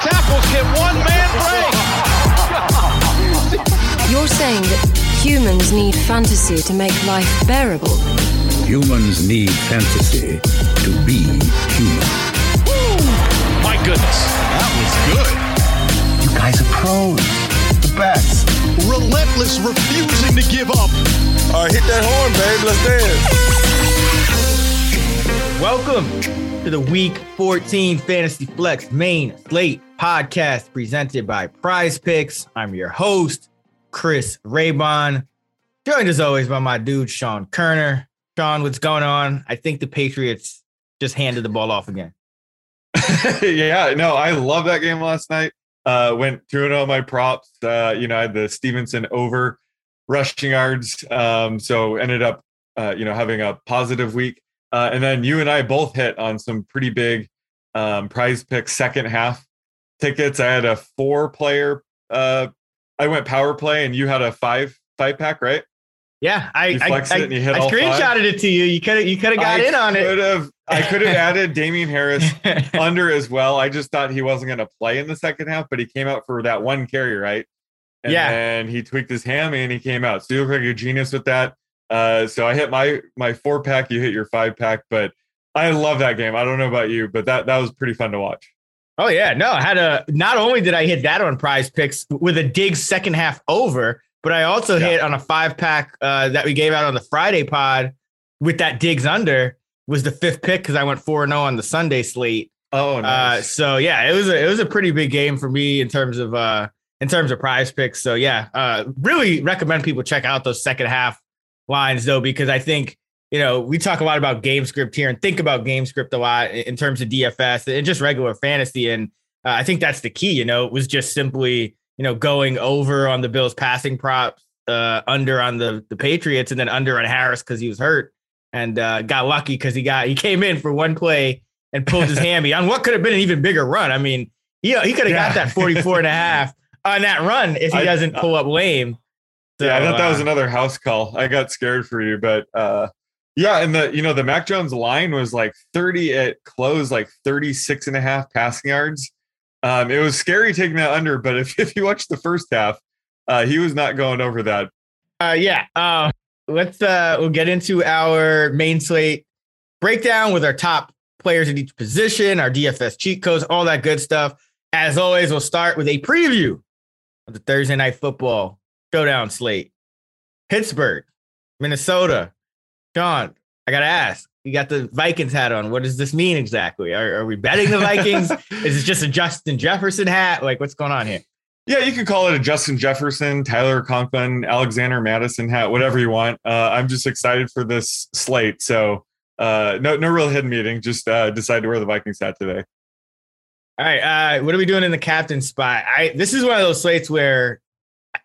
How many tackles can one man break? You're saying that humans need fantasy to make life bearable. Humans need fantasy to be human. My goodness, that was good. You guys are pros. The best. Relentless, refusing to give up. All right, hit that horn, babe. Let's dance. Welcome to the Week 14 Fantasy Flex main slate podcast presented by Prize Picks. I'm your host, Chris Raybon, joined as always by my dude, Sean Koerner. Sean, what's going on? I think the Patriots just handed the ball off again. yeah, no, I love that game last night. Uh, went through all my props. Uh, you know, I had the Stevenson over rushing yards. Um, so ended up, uh, you know, having a positive week. Uh, and then you and I both hit on some pretty big um, prize pick second half tickets. I had a four player. Uh, I went power play, and you had a five five pack, right? Yeah, I I, flexed I, it and you hit I screenshotted five? it to you. You could have you could have got I in on it. have. I could have added Damien Harris under as well. I just thought he wasn't going to play in the second half, but he came out for that one carry, right? And Yeah. then he tweaked his hammy and he came out. So you look like a genius with that. Uh, so I hit my my four pack, you hit your five pack, but I love that game. I don't know about you, but that that was pretty fun to watch. Oh yeah, no, I had a. Not only did I hit that on Prize Picks with a dig second half over, but I also Yeah. hit on a five pack uh, that we gave out on the Friday pod with that Diggs under was the fifth pick because I went four and zero on the Sunday slate. Oh, Uh, so yeah, it was a it was a pretty big game for me in terms of uh in terms of Prize Picks. So yeah, uh, really recommend people check out those second half lines though because I think you know, we talk a lot about game script here and think about game script a lot in terms of DFS and just regular fantasy. And uh, I think that's the key, you know, it was just simply, you know, going over on the Bills passing props, uh, under on the, the Patriots and then under on Harris because he was hurt and uh, got lucky because he got, he came in for one play and pulled his hammy on what could have been an even bigger run. I mean, you know, he could have got that 44 and a half on that run if he I- doesn't pull up lame. yeah, I thought that was uh, another house call. I got scared for you, but uh yeah, and the you know the Mac Jones line was like 30 at close, like 36 and a half passing yards. Um, it was scary taking that under, but if, if you watch the first half, uh, he was not going over that. Uh, yeah. Uh, let's uh, we'll get into our main slate breakdown with our top players at each position, our DFS cheat codes, all that good stuff. As always, we'll start with a preview of the Thursday night football showdown slate. Pittsburgh, Minnesota. Sean, I gotta ask. You got the Vikings hat on. What does this mean exactly? Are, are we betting the Vikings? Is it just a Justin Jefferson hat? Like, what's going on here? Yeah, you could call it a Justin Jefferson, Tyler Conklin, Alexander Mattison hat, whatever you want. Uh, I'm just excited for this slate. So uh, no, no real hidden meeting. Just uh, decided to wear the Vikings hat today. All right. Uh, what are we doing in the captain spot? I this is one of those slates where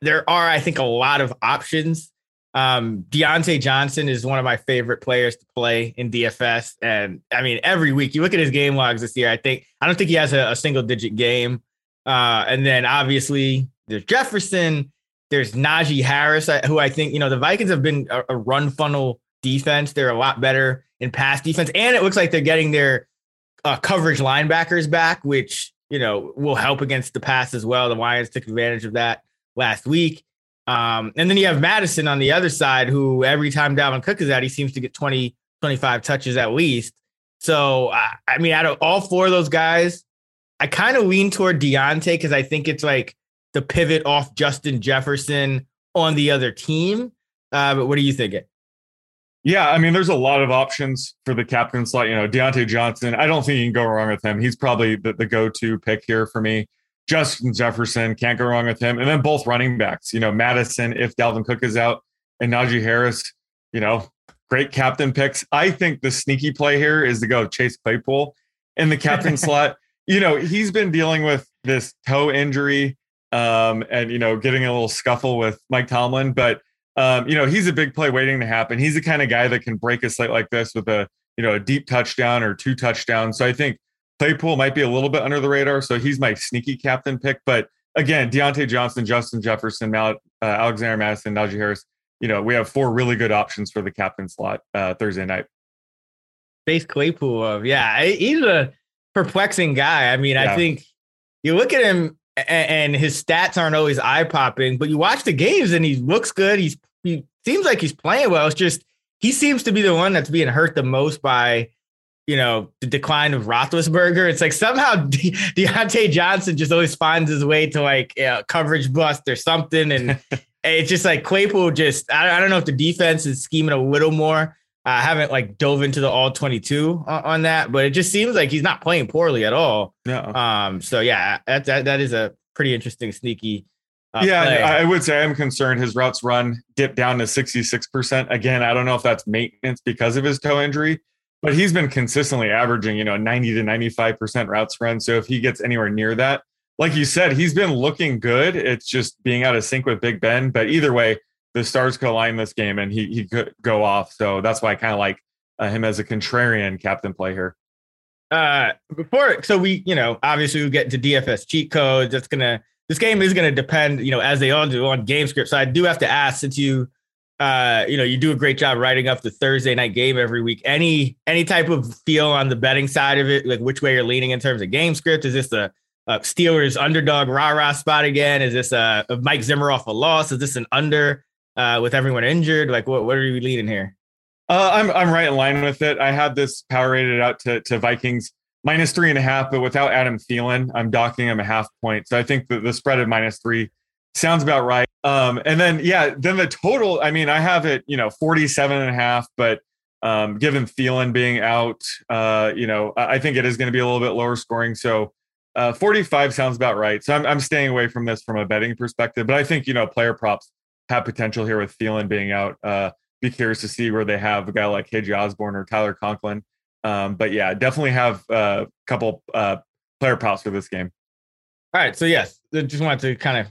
there are, I think, a lot of options. Um, Diontae Johnson is one of my favorite players to play in DFS, and I mean, every week you look at his game logs this year. I think I don't think he has a, a single digit game. Uh, and then obviously there's Jefferson, there's Najee Harris, who I think you know the Vikings have been a, a run funnel defense. They're a lot better in pass defense, and it looks like they're getting their uh, coverage linebackers back, which you know, will help against the pass as well. The Lions took advantage of that last week. Um, and then you have Mattison on the other side, who every time Dalvin Cook is out, he seems to get 20, 25 touches at least. So, I, I mean, out of all four of those guys, I kind of lean toward Diontae because I think it's like the pivot off Justin Jefferson on the other team. Uh, but what are you thinking? Yeah, I mean, there's a lot of options for the captain slot. You know, Diontae Johnson. I don't think you can go wrong with him. He's probably the, the go-to pick here for me. Justin Jefferson can't go wrong with him, and then both running backs. You know, Mattison, if Dalvin Cook is out, and Najee Harris. You know, great captain picks. I think the sneaky play here is to go Chase Claypool in the captain slot. You know, he's been dealing with this toe injury, um, and you know, getting a little scuffle with Mike Tomlin, but um, you know, he's a big play waiting to happen. He's the kind of guy that can break a slate like this with a, you know, a deep touchdown or two touchdowns. So I think Claypool might be a little bit under the radar. So he's my sneaky captain pick. But again, Diontae Johnson, Justin Jefferson, Mal- uh, Alexander Mattison, Najee Harris. You know, we have four really good options for the captain slot uh, Thursday night. Chase Claypool of yeah, he's a perplexing guy. I mean, yeah. I think you look at him and his stats aren't always eye popping, but you watch the games and he looks good. He's he seems like he's playing well. It's just he seems to be the one that's being hurt the most by you know the decline of Roethlisberger. It's like somehow De- Diontae Johnson just always finds his way to like you know, coverage bust or something, and it's just like Claypool. Just I, I don't know if the defense is scheming a little more. I haven't like dove into the all 22 on, on, that, but it just seems like he's not playing poorly at all. No. Um, so yeah, that, that, that is a pretty interesting, sneaky. Uh, yeah, play. I would say I'm concerned his routes run dipped down to 66%. Again, I don't know if that's maintenance because of his toe injury, but he's been consistently averaging, you know, 90 to 95% routes run. So if he gets anywhere near that, like you said, he's been looking good. It's just being out of sync with Big Ben. But either way, the stars could align this game and he, he could go off. So that's why I kind of like uh, him as a contrarian captain play here. Uh, before, so we, you know, obviously we get into DFS cheat codes. That's going to, this game is going to depend, you know, as they all do on game script. So I do have to ask since you, uh, you know, you do a great job writing up the Thursday night game every week. Any, any type of feel on the betting side of it, like which way you're leaning in terms of game script? Is this a, a Steelers underdog rah rah spot again? Is this a, a Mike Zimmer off a loss? Is this an under? uh, with everyone injured? Like, what what are you leading here? Uh, I'm I'm right in line with it. I had this power rated out to to Vikings minus three and a half, but without Adam Thielen, I'm docking him a half point. So I think the, the spread of minus three sounds about right. Um, and then yeah, then the total. I mean, I have it, you know, 47 and a half, but um, given Thielen being out, uh, you know, I think it is going to be a little bit lower scoring. So uh, 45 sounds about right. So I'm I'm staying away from this from a betting perspective, but I think you know player props have potential here with Thielen being out. Uh, be curious to see where they have a guy like KJ Osborn or Tyler Conklin. Um, but yeah, definitely have a couple uh, player props for this game. All right, so yes, just wanted to kind of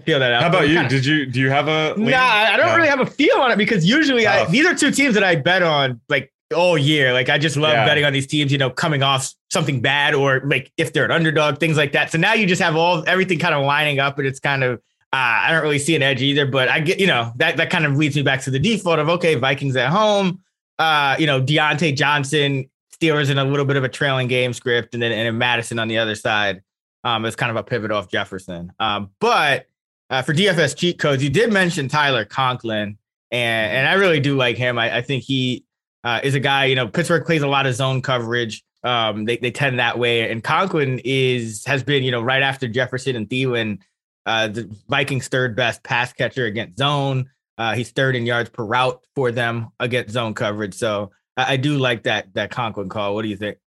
feel that out. How about you? Kinda, Did you do you have a? Lean? Nah, I don't no. really have a feel on it because usually I, these are two teams that I bet on like all year. Like I just love yeah. betting on these teams, you know, coming off something bad or like if they're an underdog, things like that. So now you just have all everything kind of lining up, and it's kind of uh, I don't really see an edge either, but I get, you know, that, that kind of leads me back to the default of, okay, Vikings at home, uh, you know, Diontae Johnson, Steelers in a little bit of a trailing game script, and then and then Mattison on the other side um, is kind of a pivot off Jefferson. Um, but uh, for DFS cheat codes, you did mention Tyler Conklin, and, and I really do like him. I, I think he uh, is a guy, you know, Pittsburgh plays a lot of zone coverage. Um, they, they tend that way. And Conklin is has been, you know, right after Jefferson and Thielen – uh, the Vikings' third best pass catcher against zone. Uh, he's third in yards per route for them against zone coverage. So I, I do like that that Conklin call. What do you think?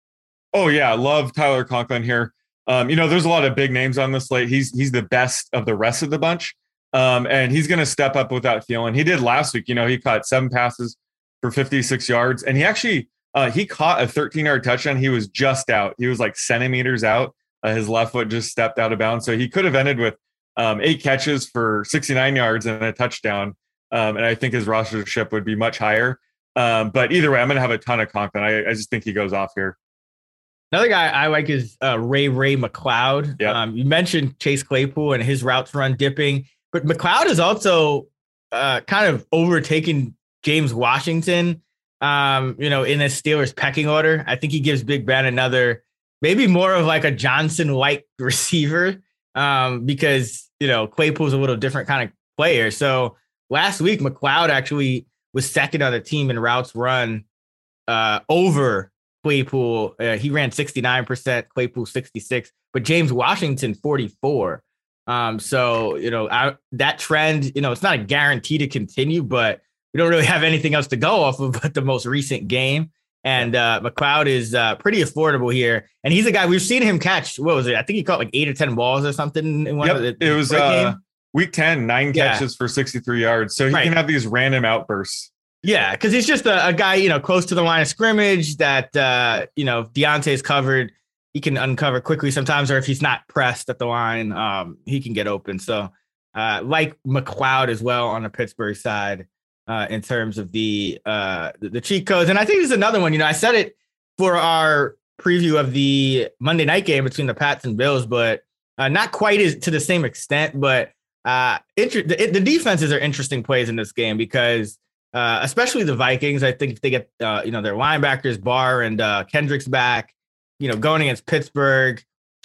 Oh yeah, love Tyler Conklin here. Um, you know, there's a lot of big names on this slate. He's he's the best of the rest of the bunch, um, and he's going to step up without Thielen. He did last week. You know, he caught seven passes for 56 yards, and he actually uh, he caught a 13 yard touchdown. He was just out. He was like centimeters out. Uh, his left foot just stepped out of bounds, so he could have ended with um, eight catches for 69 yards and a touchdown. Um, and I think his rostership would be much higher. Um, but either way, I'm going to have a ton of confidence. I, I, just think he goes off here. Another guy I like is uh, Ray Ray McCloud. Yep. Um, you mentioned Chase Claypool and his routes run dipping, but McCloud is also uh, kind of overtaking James Washington. Um, you know, in the Steelers pecking order, I think he gives Big Ben another maybe more of like a Johnson like receiver um, because you know Claypool's a little different kind of player. So last week, McCloud actually was second on the team in routes run uh, over Claypool. Uh, he ran 69%, Claypool 66, but James Washington 44. Um, so you know I, that trend, you know, it's not a guarantee to continue, but we don't really have anything else to go off of but the most recent game. And uh, McCloud is uh, pretty affordable here, and he's a guy we've seen him catch. What was it? I think he caught like eight or ten balls or something in one Yep, of the. it was uh, week 10, nine Yeah. catches for 63 yards. So he Right. can have these random outbursts. Yeah, because he's just a, a guy, you know, close to the line of scrimmage that uh, you know, Diontae's covered, he can uncover quickly sometimes, or if he's not pressed at the line, um, he can get open. So uh like McCloud as well on the Pittsburgh side, uh, in terms of the uh the, the cheat codes. And I think there's another one, you know, I said it for our preview of the Monday night game between the Pats and Bills, but uh, not quite as to the same extent, but uh, inter- the, the defenses are interesting plays in this game because uh, especially the Vikings. I think if they get uh, you know their linebackers Barr and uh, Kendricks back, you know going against Pittsburgh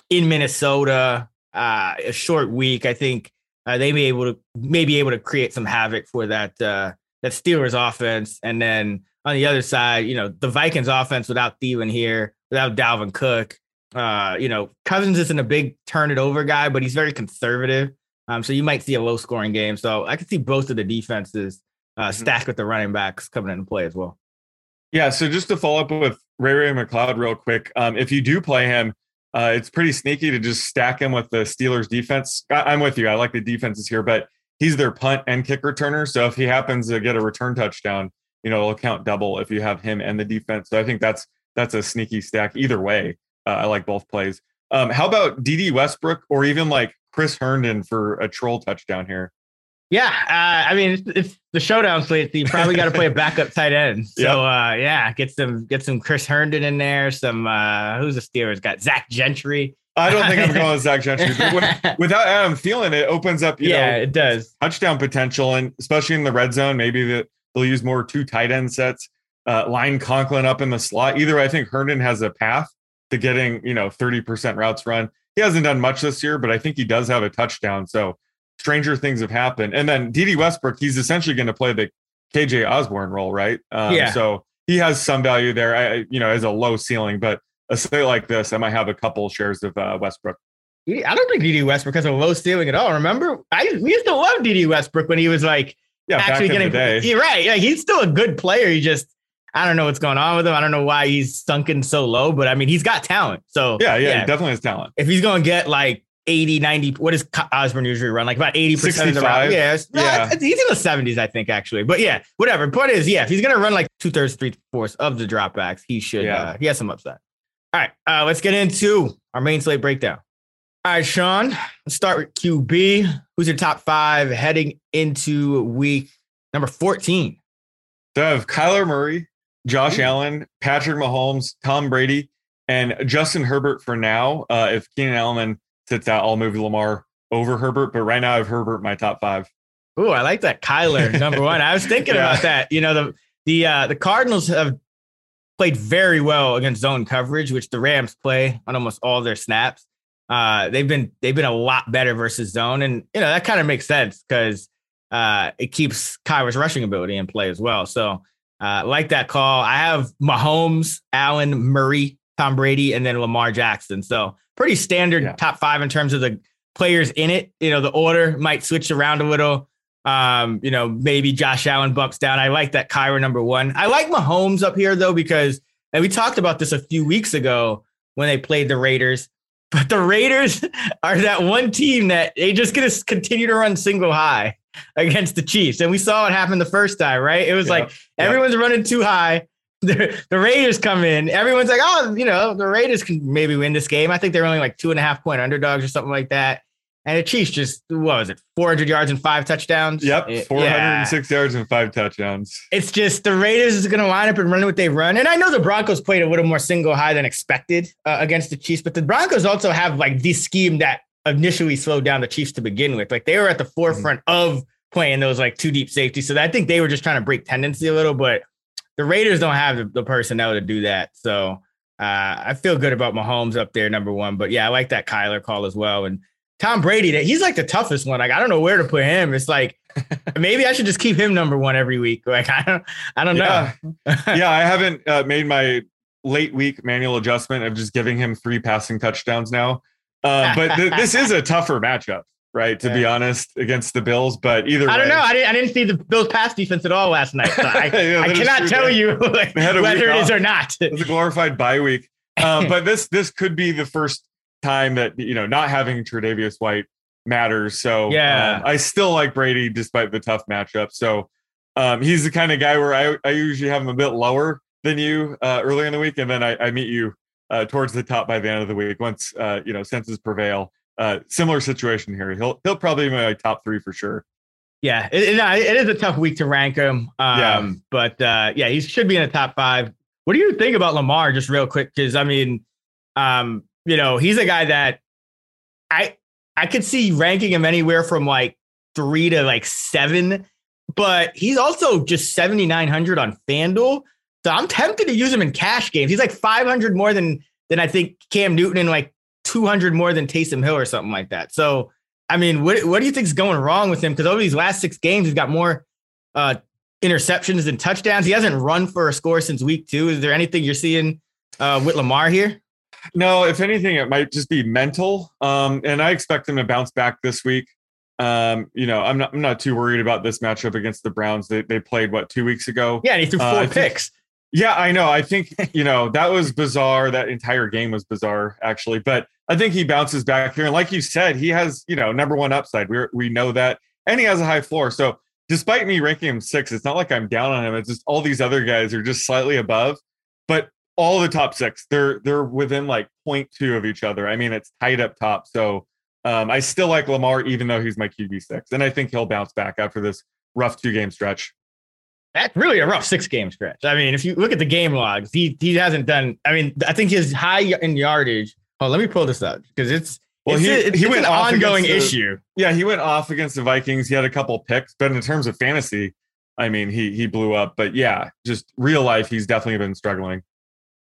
in Minnesota, uh, a short week. I think uh, they may able to may be able to create some havoc for that uh, that Steelers offense, and then on the other side, you know the Vikings offense without Thielen here, without Dalvin Cook. You know Cousins isn't a big turn it over guy, but he's very conservative. Um, so you might see a low scoring game. So I could see both of the defenses uh, stacked with the running backs coming into play as well. Yeah. So just to follow up with Ray Ray McCloud real quick, um, if you do play him, uh, it's pretty sneaky to just stack him with the Steelers defense. I, I'm with you. I like the defenses here, but he's their punt and kick returner. So if he happens to get a return touchdown, you know, it'll count double if you have him and the defense. So I think that's that's a sneaky stack either way. Uh, I like both plays. Um, how about Dede Westbrook or even like Chris Herndon for a troll touchdown here? Yeah, uh, I mean it's, it's the showdown slate. So you probably got to play a backup tight end. So Yep. uh, yeah, get some get some Chris Herndon in there. Some uh, who's the Steelers got Zach Gentry. I don't think I'm going with Zach Gentry. But with- without Adam Thielen, it opens up, you yeah, know, it does. touchdown potential, and especially in the red zone, maybe that they'll use more two tight end sets. Uh, line Conklin up in the slot. Either way, I think Herndon has a path to getting you know 30% routes run. He hasn't done much this year, but I think he does have a touchdown. So stranger things have happened. And then Dede Westbrook, he's essentially going to play the KJ Osborn role, right? Um, Yeah. So he has some value there. I, you know, as a low ceiling, but a slate like this, I might have a couple shares of uh, Westbrook. I don't think Dede Westbrook has a low ceiling at all. Remember, I we used to love Dede Westbrook when he was like Yeah, actually getting. You're right. Yeah, he's still a good player. He just I don't know what's going on with him. I don't know why he's sunken so low, but I mean he's got talent. So Yeah, yeah, he definitely has talent. if he's going to get like 80, 90, what does Osborn usually run? Like about 80% of the 65? route. Yeah, it's- no, Yeah. it's- he's in the 70s, I think, actually. But yeah, whatever. Point is, yeah, if he's going to run like two thirds, three fourths of the dropbacks, he should, Yeah. uh, he has some upside. All right, uh, let's get into our main slate breakdown. All right, Sean, let's start with QB. Who's your top five heading into week number 14? So I have Kyler Murray, Josh Ooh. Allen, Patrick Mahomes, Tom Brady, and Justin Herbert for now. Uh, if Keenan Allen sits out, I'll move Lamar over Herbert. But right now, I have Herbert my top five. Ooh, I like that. Kyler, number one. I was thinking Yeah. about that. You know, the the uh the Cardinals have played very well against zone coverage, which the Rams play on almost all their snaps. Uh they've been they've been a lot better versus zone. And you know, that kind of makes sense because uh it keeps Kyler's rushing ability in play as well. So uh like that call. I have Mahomes, Allen, Murray, Tom Brady, and then Lamar Jackson. So pretty standard Yeah. top five in terms of the players in it. You know, the order might switch around a little. Um, you know, maybe Josh Allen bumps down. I like that Kyler number one. I like Mahomes up here though, because and we talked about this a few weeks ago when they played the Raiders. But the Raiders are that one team that they just gonna continue to run single high against the Chiefs. And we saw what happened the first time, right? It was Yeah. like Yeah. everyone's running two high. The, the Raiders come in. Everyone's like, oh, you know, the Raiders can maybe win this game. I think they're only like two and a half point underdogs or something like that. And the Chiefs just what was it, 400 yards and five touchdowns? Yep, It- 406 yards and five touchdowns. It's just the Raiders is going to line up and run what they run. And I know the Broncos played a little more single high than expected uh, against the Chiefs, but the Broncos also have like the scheme that initially slowed down the Chiefs to begin with. Like they were at the forefront of playing those like two deep safeties. So I think they were just trying to break tendency a little, but the Raiders don't have the, the personnel to do that. So Uh, I feel good about Mahomes up there, number one. But yeah, I like that Kyler call as well. And Tom Brady, that he's like the toughest one. Like I don't know where to put him. It's like maybe I should just keep him number one every week. Like I don't, I don't Yeah. know. yeah, I haven't uh, made my late week manual adjustment of just giving him three passing touchdowns now. Uh, but th- this is a tougher matchup, right? To be honest, against the Bills. But either I don't way- know. I didn't. I didn't see the Bills pass defense at all last night. So I, Yeah, I cannot tell you like, they had a whether it is off. or not. It's a glorified bye week. Um, but this this could be the first time that you know not having Tre'Davious White matters. So Yeah. um, I still like Brady despite the tough matchup. So um, he's the kind of guy where I, I usually have him a bit lower than you uh, early in the week, and then I, I meet you uh, towards the top by the end of the week once uh, you know senses prevail. Uh, similar situation here. He'll he'll probably be my top three for sure. Yeah, it, it, is a tough week to rank him. Um, Yeah. but uh, yeah, he should be in the top five. What do you think about Lamar? Just real quick, because I mean, um, you know, he's a guy that I I could see ranking him anywhere from like three to like seven, but he's also just seventy nine hundred on FanDuel. So I'm tempted to use him in cash games. He's like five hundred more than than I think Cam Newton and like two hundred more than Taysom Hill or something like that. So I mean, what what do you think is going wrong with him? Because over these last six games, he's got more uh, interceptions than touchdowns. He hasn't run for a score since week two. Is there anything you're seeing uh, with Lamar here? No, if anything, it might just be mental. Um, and I expect him to bounce back this week. Um, you know, I'm not I'm not too worried about this matchup against the Browns. They they played what two weeks ago. Yeah, and he threw Uh, four think- picks. Yeah, I know. I think you know that was bizarre. That entire game was bizarre, actually. But I think he bounces back here, and like you said, he has you know number one upside. We we know that, and he has a high floor. So despite me ranking him six, it's not like I'm down on him. It's just all these other guys are just slightly above, but all the top six, they're they're within like 0.2 of each other. I mean, it's tight up top. So um, I still like Lamar, even though he's my QB six, and I think he'll bounce back after this rough two game stretch. That's really a rough six game stretch. I mean, if you look at the game logs, he he hasn't done. I mean, I think his high in yardage. Oh, let me pull this up because it's Well, it's, he- it's, he went an ongoing the- issue. Yeah, he went off against the Vikings. He had a couple picks, but in terms of fantasy, I mean, he he blew up. But yeah, just real life, he's definitely been struggling.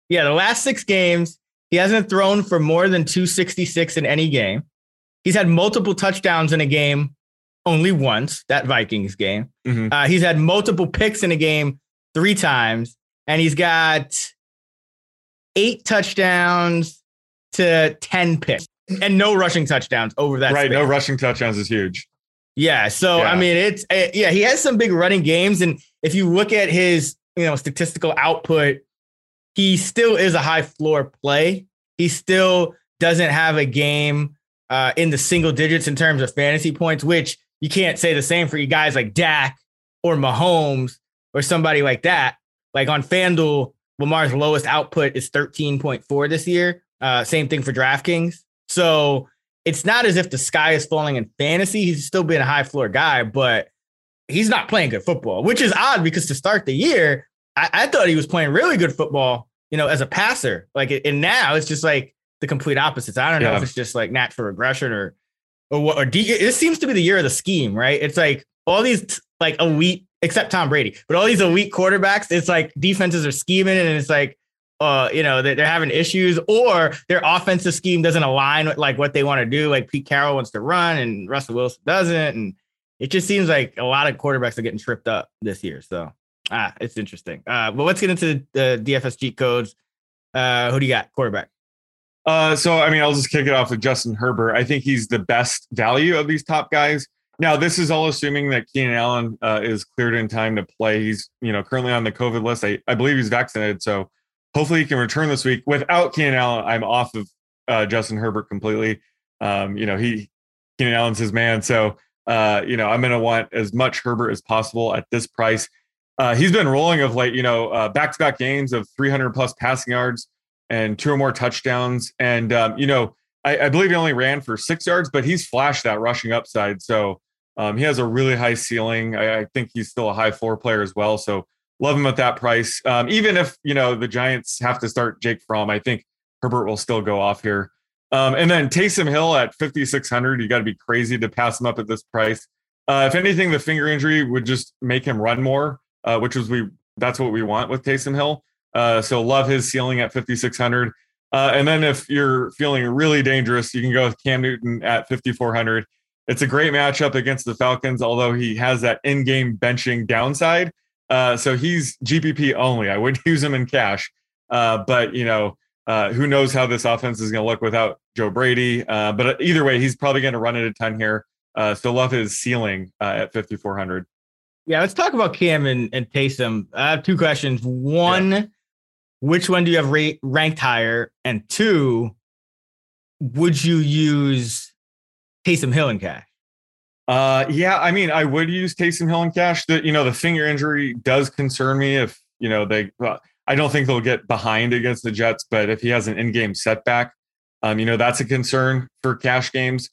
Yeah, the last six games, he hasn't thrown for more than 266 in any game. He's had multiple touchdowns in a game only once, that Vikings game. Mhm. Uh, he's had multiple picks in a game three times, and he's got eight touchdowns to 10 picks and no rushing touchdowns over that. right, span. no rushing touchdowns is huge. Yeah. So Yeah. I mean, it's uh, yeah, he has some big running games, and if you look at his you know statistical output, he still is a high floor play. He still doesn't have a game uh, in the single digits in terms of fantasy points, which you can't say the same for you guys like Dak or Mahomes or somebody like that. Like on FanDuel, Lamar's lowest output is 13.4 this year. Uh, same thing for DraftKings. So it's not as if the sky is falling in fantasy. He's still been a high floor guy, but he's not playing good football, which is odd because to start the year, I, I thought he was playing really good football, you know, as a passer. Like, and now it's just like the complete opposites. I don't know Yeah. if it's just like natural regression or, or what, or it seems to be the year of the scheme, right? It's like all these like elite, except Tom Brady, but all these elite quarterbacks, it's like defenses are scheming and it's like, uh, you know, they're, they're having issues or their offensive scheme doesn't align with like what they want to do. Like Pete Carroll wants to run and Russell Wilson doesn't. And it just seems like a lot of quarterbacks are getting tripped up this year. So ah, it's interesting. Uh, but let's get into the DFS cheat codes. Uh, who do you got? Quarterback. Uh, so I mean, I'll just kick it off with Justin Herbert. I think he's the best value of these top guys. Now, this is all assuming that Keenan Allen uh, is cleared in time to play. He's you know currently on the COVID list. I, I believe he's vaccinated, so hopefully he can return this week. Without Keenan Allen, I'm off of uh, Justin Herbert completely. Um, you know, he Keenan Allen's his man, so uh, you know I'm going to want as much Herbert as possible at this price. Uh, he's been rolling of late, you know, uh, back-to-back games of 300 plus passing yards and two or more touchdowns. And um, you know, I, I believe he only ran for six yards, but he's flashed that rushing upside. So um, he has a really high ceiling. I, I think he's still a high floor player as well. So love him at that price. Um, even if you know the Giants have to start Jake Fromm, I think Herbert will still go off here. Um, and then Taysom Hill at 5,600. You got to be crazy to pass him up at this price. Uh, if anything, the finger injury would just make him run more, uh, which was we that's what we want with Taysom Hill. Uh, so love his ceiling at 5,600. Uh, and then if you're feeling really dangerous, you can go with Cam Newton at 5,400. It's a great matchup against the Falcons, although he has that in game benching downside. Uh, so he's GPP only. I wouldn't use him in cash. Uh, but, you know, uh, who knows how this offense is going to look without Joe Brady. Uh, but either way, he's probably going to run it a ton here. Uh, so love his ceiling uh, at 5,400. Yeah, let's talk about Cam and, and Taysom. I have two questions. One, yeah. which one do you have rate, ranked higher? And two, would you use Taysom Hill in cash? Uh, yeah, I mean, I would use Taysom Hill in cash. The you know the finger injury does concern me. If you know they, well, I don't think they'll get behind against the Jets, but if he has an in-game setback, um, you know that's a concern for cash games.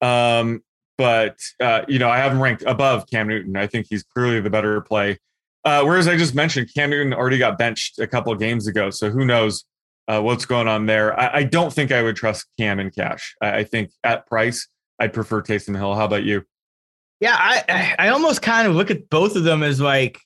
Um, but uh, you know, I have him ranked above Cam Newton. I think he's clearly the better play. Uh, whereas I just mentioned Cam Newton already got benched a couple games ago, so who knows uh, what's going on there? I, I, don't think I would trust Cam and cash. I, I think at price, I'd prefer Taysom Hill. How about you? Yeah, I I almost kind of look at both of them as like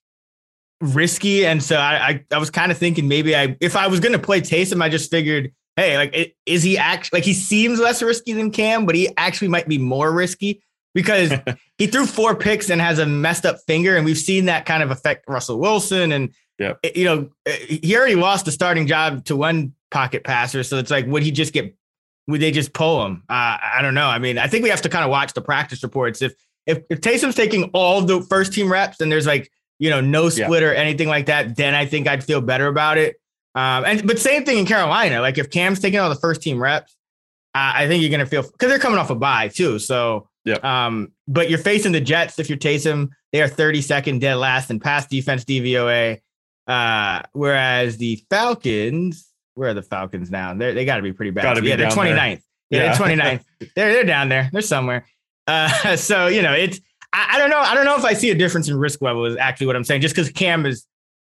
risky, and so I I, I was kind of thinking maybe I if I was going to play Taysom, I just figured, hey, like is he actually like he seems less risky than Cam, but he actually might be more risky because he threw four picks and has a messed up finger, and we've seen that kind of affect Russell Wilson, and yeah, you know he already lost the starting job to one pocket passer, so it's like would he just get would they just pull him? Uh, I don't know. I mean, I think we have to kind of watch the practice reports if if, if Taysom's taking all the first team reps and there's like, you know, no split yeah. or anything like that, then I think I'd feel better about it. Um, and but same thing in Carolina. Like if Cam's taking all the first team reps, uh, I think you're gonna feel because they're coming off a bye too. So yeah. Um, but you're facing the Jets. If you're Taysom, they are 32nd dead last in pass defense DVOA. Uh, whereas the Falcons, where are the Falcons now? They're, they got to be pretty bad. Gotta yeah, they're 29th. There. Yeah, yeah, they're 29th. they're they're down there. They're somewhere. Uh, so you know, it's I, I, don't know. I don't know if I see a difference in risk level. Is actually what I'm saying. Just because Cam is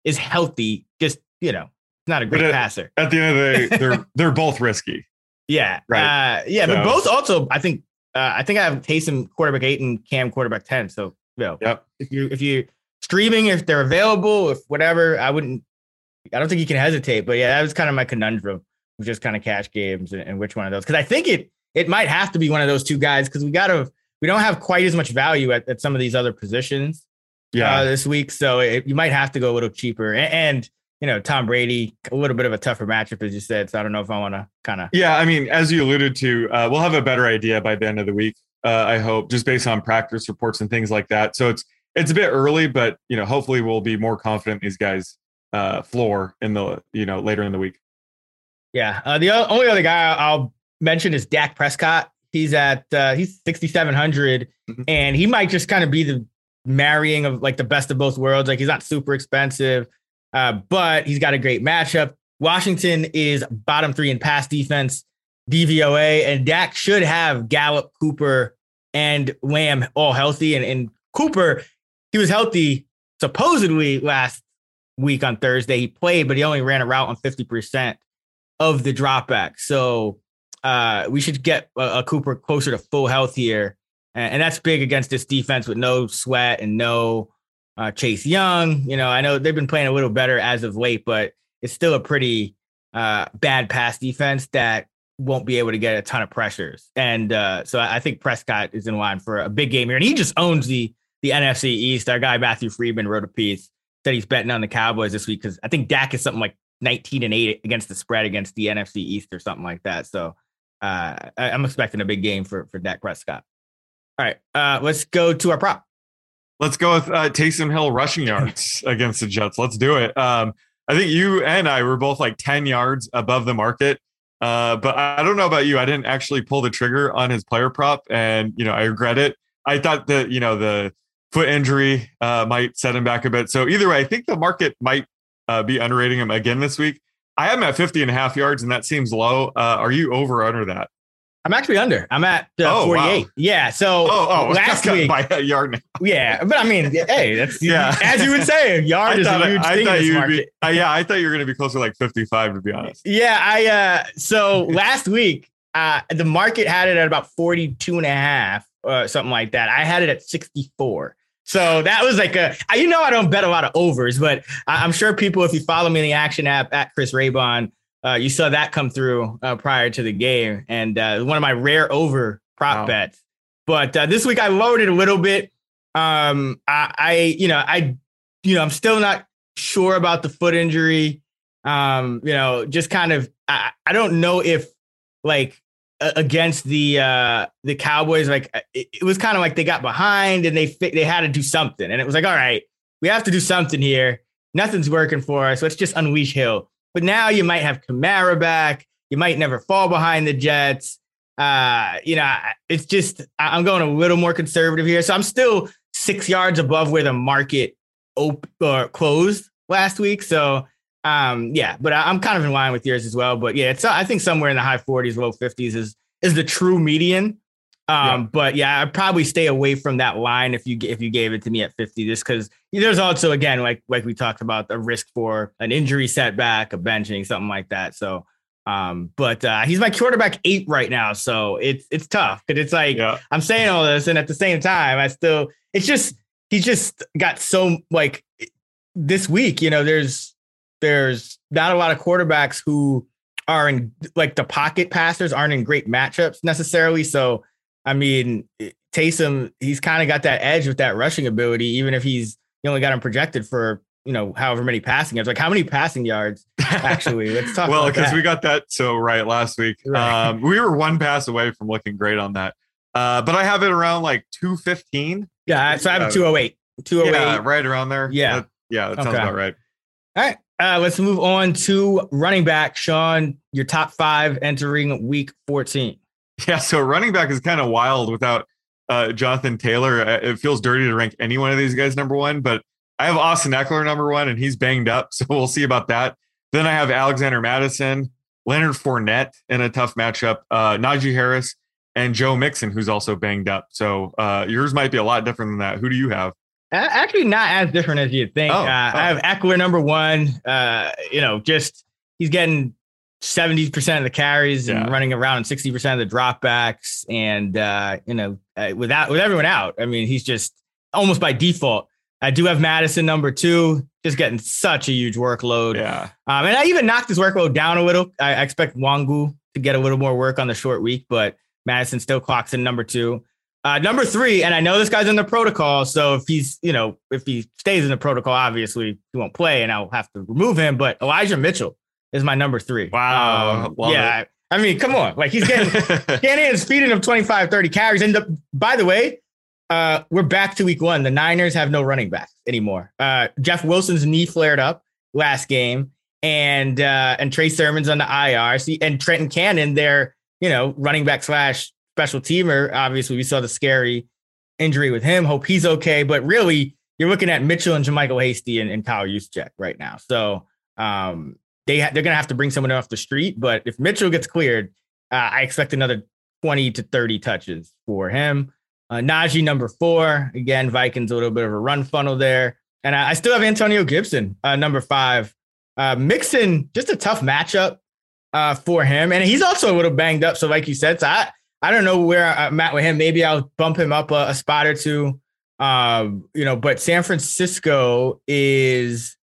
is healthy, just you know, not a great at, passer. At the end of the day, they're they're both risky. Yeah, right. Uh, yeah, so. but both also, I think, uh, I think I have Taysom quarterback eight and Cam quarterback ten. So, you know, yep. if you if you streaming, if they're available, if whatever, I wouldn't. I don't think you can hesitate. But yeah, that was kind of my conundrum, just kind of cash games and, and which one of those because I think it it might have to be one of those two guys because we got to we don't have quite as much value at, at some of these other positions. Yeah, uh, this week, so it, you might have to go a little cheaper. And, and, you know, Tom Brady, a little bit of a tougher matchup, as you said. So I don't know if I want to kind of. Yeah, I mean, as you alluded to, uh, we'll have a better idea by the end of the week. Uh, I hope, just based on practice reports and things like that. So it's it's a bit early, but you know, hopefully we'll be more confident in these guys' uh, floor in the you know later in the week. Yeah, uh, the only other guy I'll mention is Dak Prescott. He's at uh, he's 6700 mm-hmm. and he might just kind of be the marrying of like the best of both worlds. Like he's not super expensive, uh, but he's got a great matchup. Washington is bottom three in pass defense, DVOA, and Dak should have Gallup, Cooper, and Lamb all healthy. And, and Cooper, he was healthy supposedly last week on Thursday. He played, but he only ran a route on 50% of the dropback. So uh, we should get a, a, Cooper closer to full health here, and, and, that's big against this defense with no Sweat and no uh, Chase Young. You know, I know they've been playing a little better as of late, but it's still a pretty uh, bad pass defense that won't be able to get a ton of pressures. And uh, so I think Prescott is in line for a big game here, and he just owns the the NFC East. Our guy Matthew Freedman wrote a piece said he's betting on the Cowboys this week because I think Dak is something like 19 and 8 against the spread against the NFC East or something like that. So uh, I, am expecting a big game for for Dak Prescott. All right, uh, let's go to our prop. Let's go with uh, Taysom Hill rushing yards against the Jets. Let's do it. Um, I think you and I were both like 10 yards above the market. Uh, but I don't know about you. I didn't actually pull the trigger on his player prop, and you know I regret it. I thought that you know the foot injury uh, might set him back a bit. So either way, I think the market might uh, be underrating him again this week. I am at 50 and a half yards, and that seems low. Uh, are you over or under that? I'm actually under. I'm at uh, oh, 48. Wow. Yeah. So oh, oh, last week by a yard now. Yeah, but I mean, hey, that's yeah. As you would say, yard is a huge I, thing I in this market. Be, uh, yeah, I thought you were going to be closer to like 55, to be honest. Yeah, I. uh So last week, uh the market had it at about 42 and a half, uh, something like that. I had it at 64. So that was like a, you know, I don't bet a lot of overs, but I'm sure people, if you follow me in the action app at Chris Raybon, uh, you saw that come through uh, prior to the game, and uh, one of my rare over prop wow. bets. But uh, this week I loaded a little bit. Um, I, I, you know, I, you know, I'm still not sure about the foot injury. Um, you know, just kind of, I, I don't know if like against the uh the Cowboys, like it, it was kind of like they got behind and they they had to do something, and it was like, all right, we have to do something here. Nothing's working for us. Let's just unleash Hill. But now you might have Kamara back. You might never fall behind the Jets. Uh, you know, it's just I'm going a little more conservative here. So I'm still six yards above where the market op- or closed last week. So um, yeah, but I, am kind of in line with yours as well. But yeah, it's I think somewhere in the high 40s, low 50s is is the true median. Um, yeah. but yeah, I'd probably stay away from that line if you if you gave it to me at 50, just because there's also again like like we talked about the risk for an injury setback, a benching, something like that. So um, but uh, he's my quarterback eight right now, so it's it's tough because it's like yeah. I'm saying all this, and at the same time, I still it's just he's just got so like this week, you know, there's there's not a lot of quarterbacks who are in like the pocket passers aren't in great matchups necessarily. So I mean, Taysom, he's kind of got that edge with that rushing ability, even if he's you only got him projected for you know however many passing yards. Like how many passing yards actually? Let's talk. well, because we got that so right last week. Right. Um, we were one pass away from looking great on that. Uh, but I have it around like two fifteen. Yeah, so I have uh, two oh eight. Two oh eight. Right around there. Yeah, that, yeah, that sounds okay. about right. All right. Uh, let's move on to running back. Sean, your top five entering week 14. Yeah, so running back is kind of wild without uh, Jonathan Taylor. Uh, it feels dirty to rank any one of these guys number one, but I have Austin Ekeler number one, and he's banged up, so we'll see about that. Then I have Alexander Mattison, Leonard Fournette in a tough matchup, uh, Najee Harris, and Joe Mixon, who's also banged up. So uh, yours might be a lot different than that. Who do you have? Actually, not as different as you'd think. Oh, uh, oh. I have Ekeler number one. Uh, you know, just he's getting 70% of the carries yeah. and running around 60% of the dropbacks. And, uh, you know, uh, without, with everyone out, I mean, he's just almost by default. I do have Mattison number two, just getting such a huge workload. Yeah. Um, and I even knocked his workload down a little. I expect Nwangwu to get a little more work on the short week, but Mattison still clocks in number two. Uh, number three, and I know this guy's in the protocol, so if he's, you know, if he stays in the protocol, obviously he won't play, and I'll have to remove him. But Elijah Mitchell is my number three. Wow. Um, yeah. It. I mean, come on. Like he's getting Shanahan's feeding him 25, 30 carries. And the, by the way, uh, we're back to week one. The Niners have no running backs anymore. Uh, Jeff Wilson's knee flared up last game, and uh, and Trey Sermon's on the IR. See, and Trenton Cannon, their you know running back slash special teamer. Obviously, we saw the scary injury with him. Hope he's okay. But really, you're looking at Mitchell and JaMycal Hasty and, and Kyle Juszczyk right now. So um, they ha- they're going to have to bring someone off the street. But if Mitchell gets cleared, uh, I expect another 20 to 30 touches for him. Uh, Najee number four. Again, Vikings a little bit of a run funnel there. And I, I still have Antonio Gibson, uh, number five. Uh, Mixon, just a tough matchup uh, for him. And he's also a little banged up. So, like you said, so I, I don't know where I'm at with him. Maybe I'll bump him up a, a spot or two. Um, you know, but San Francisco is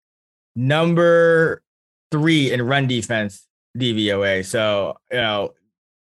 number three in run defense DVOA. So, you know,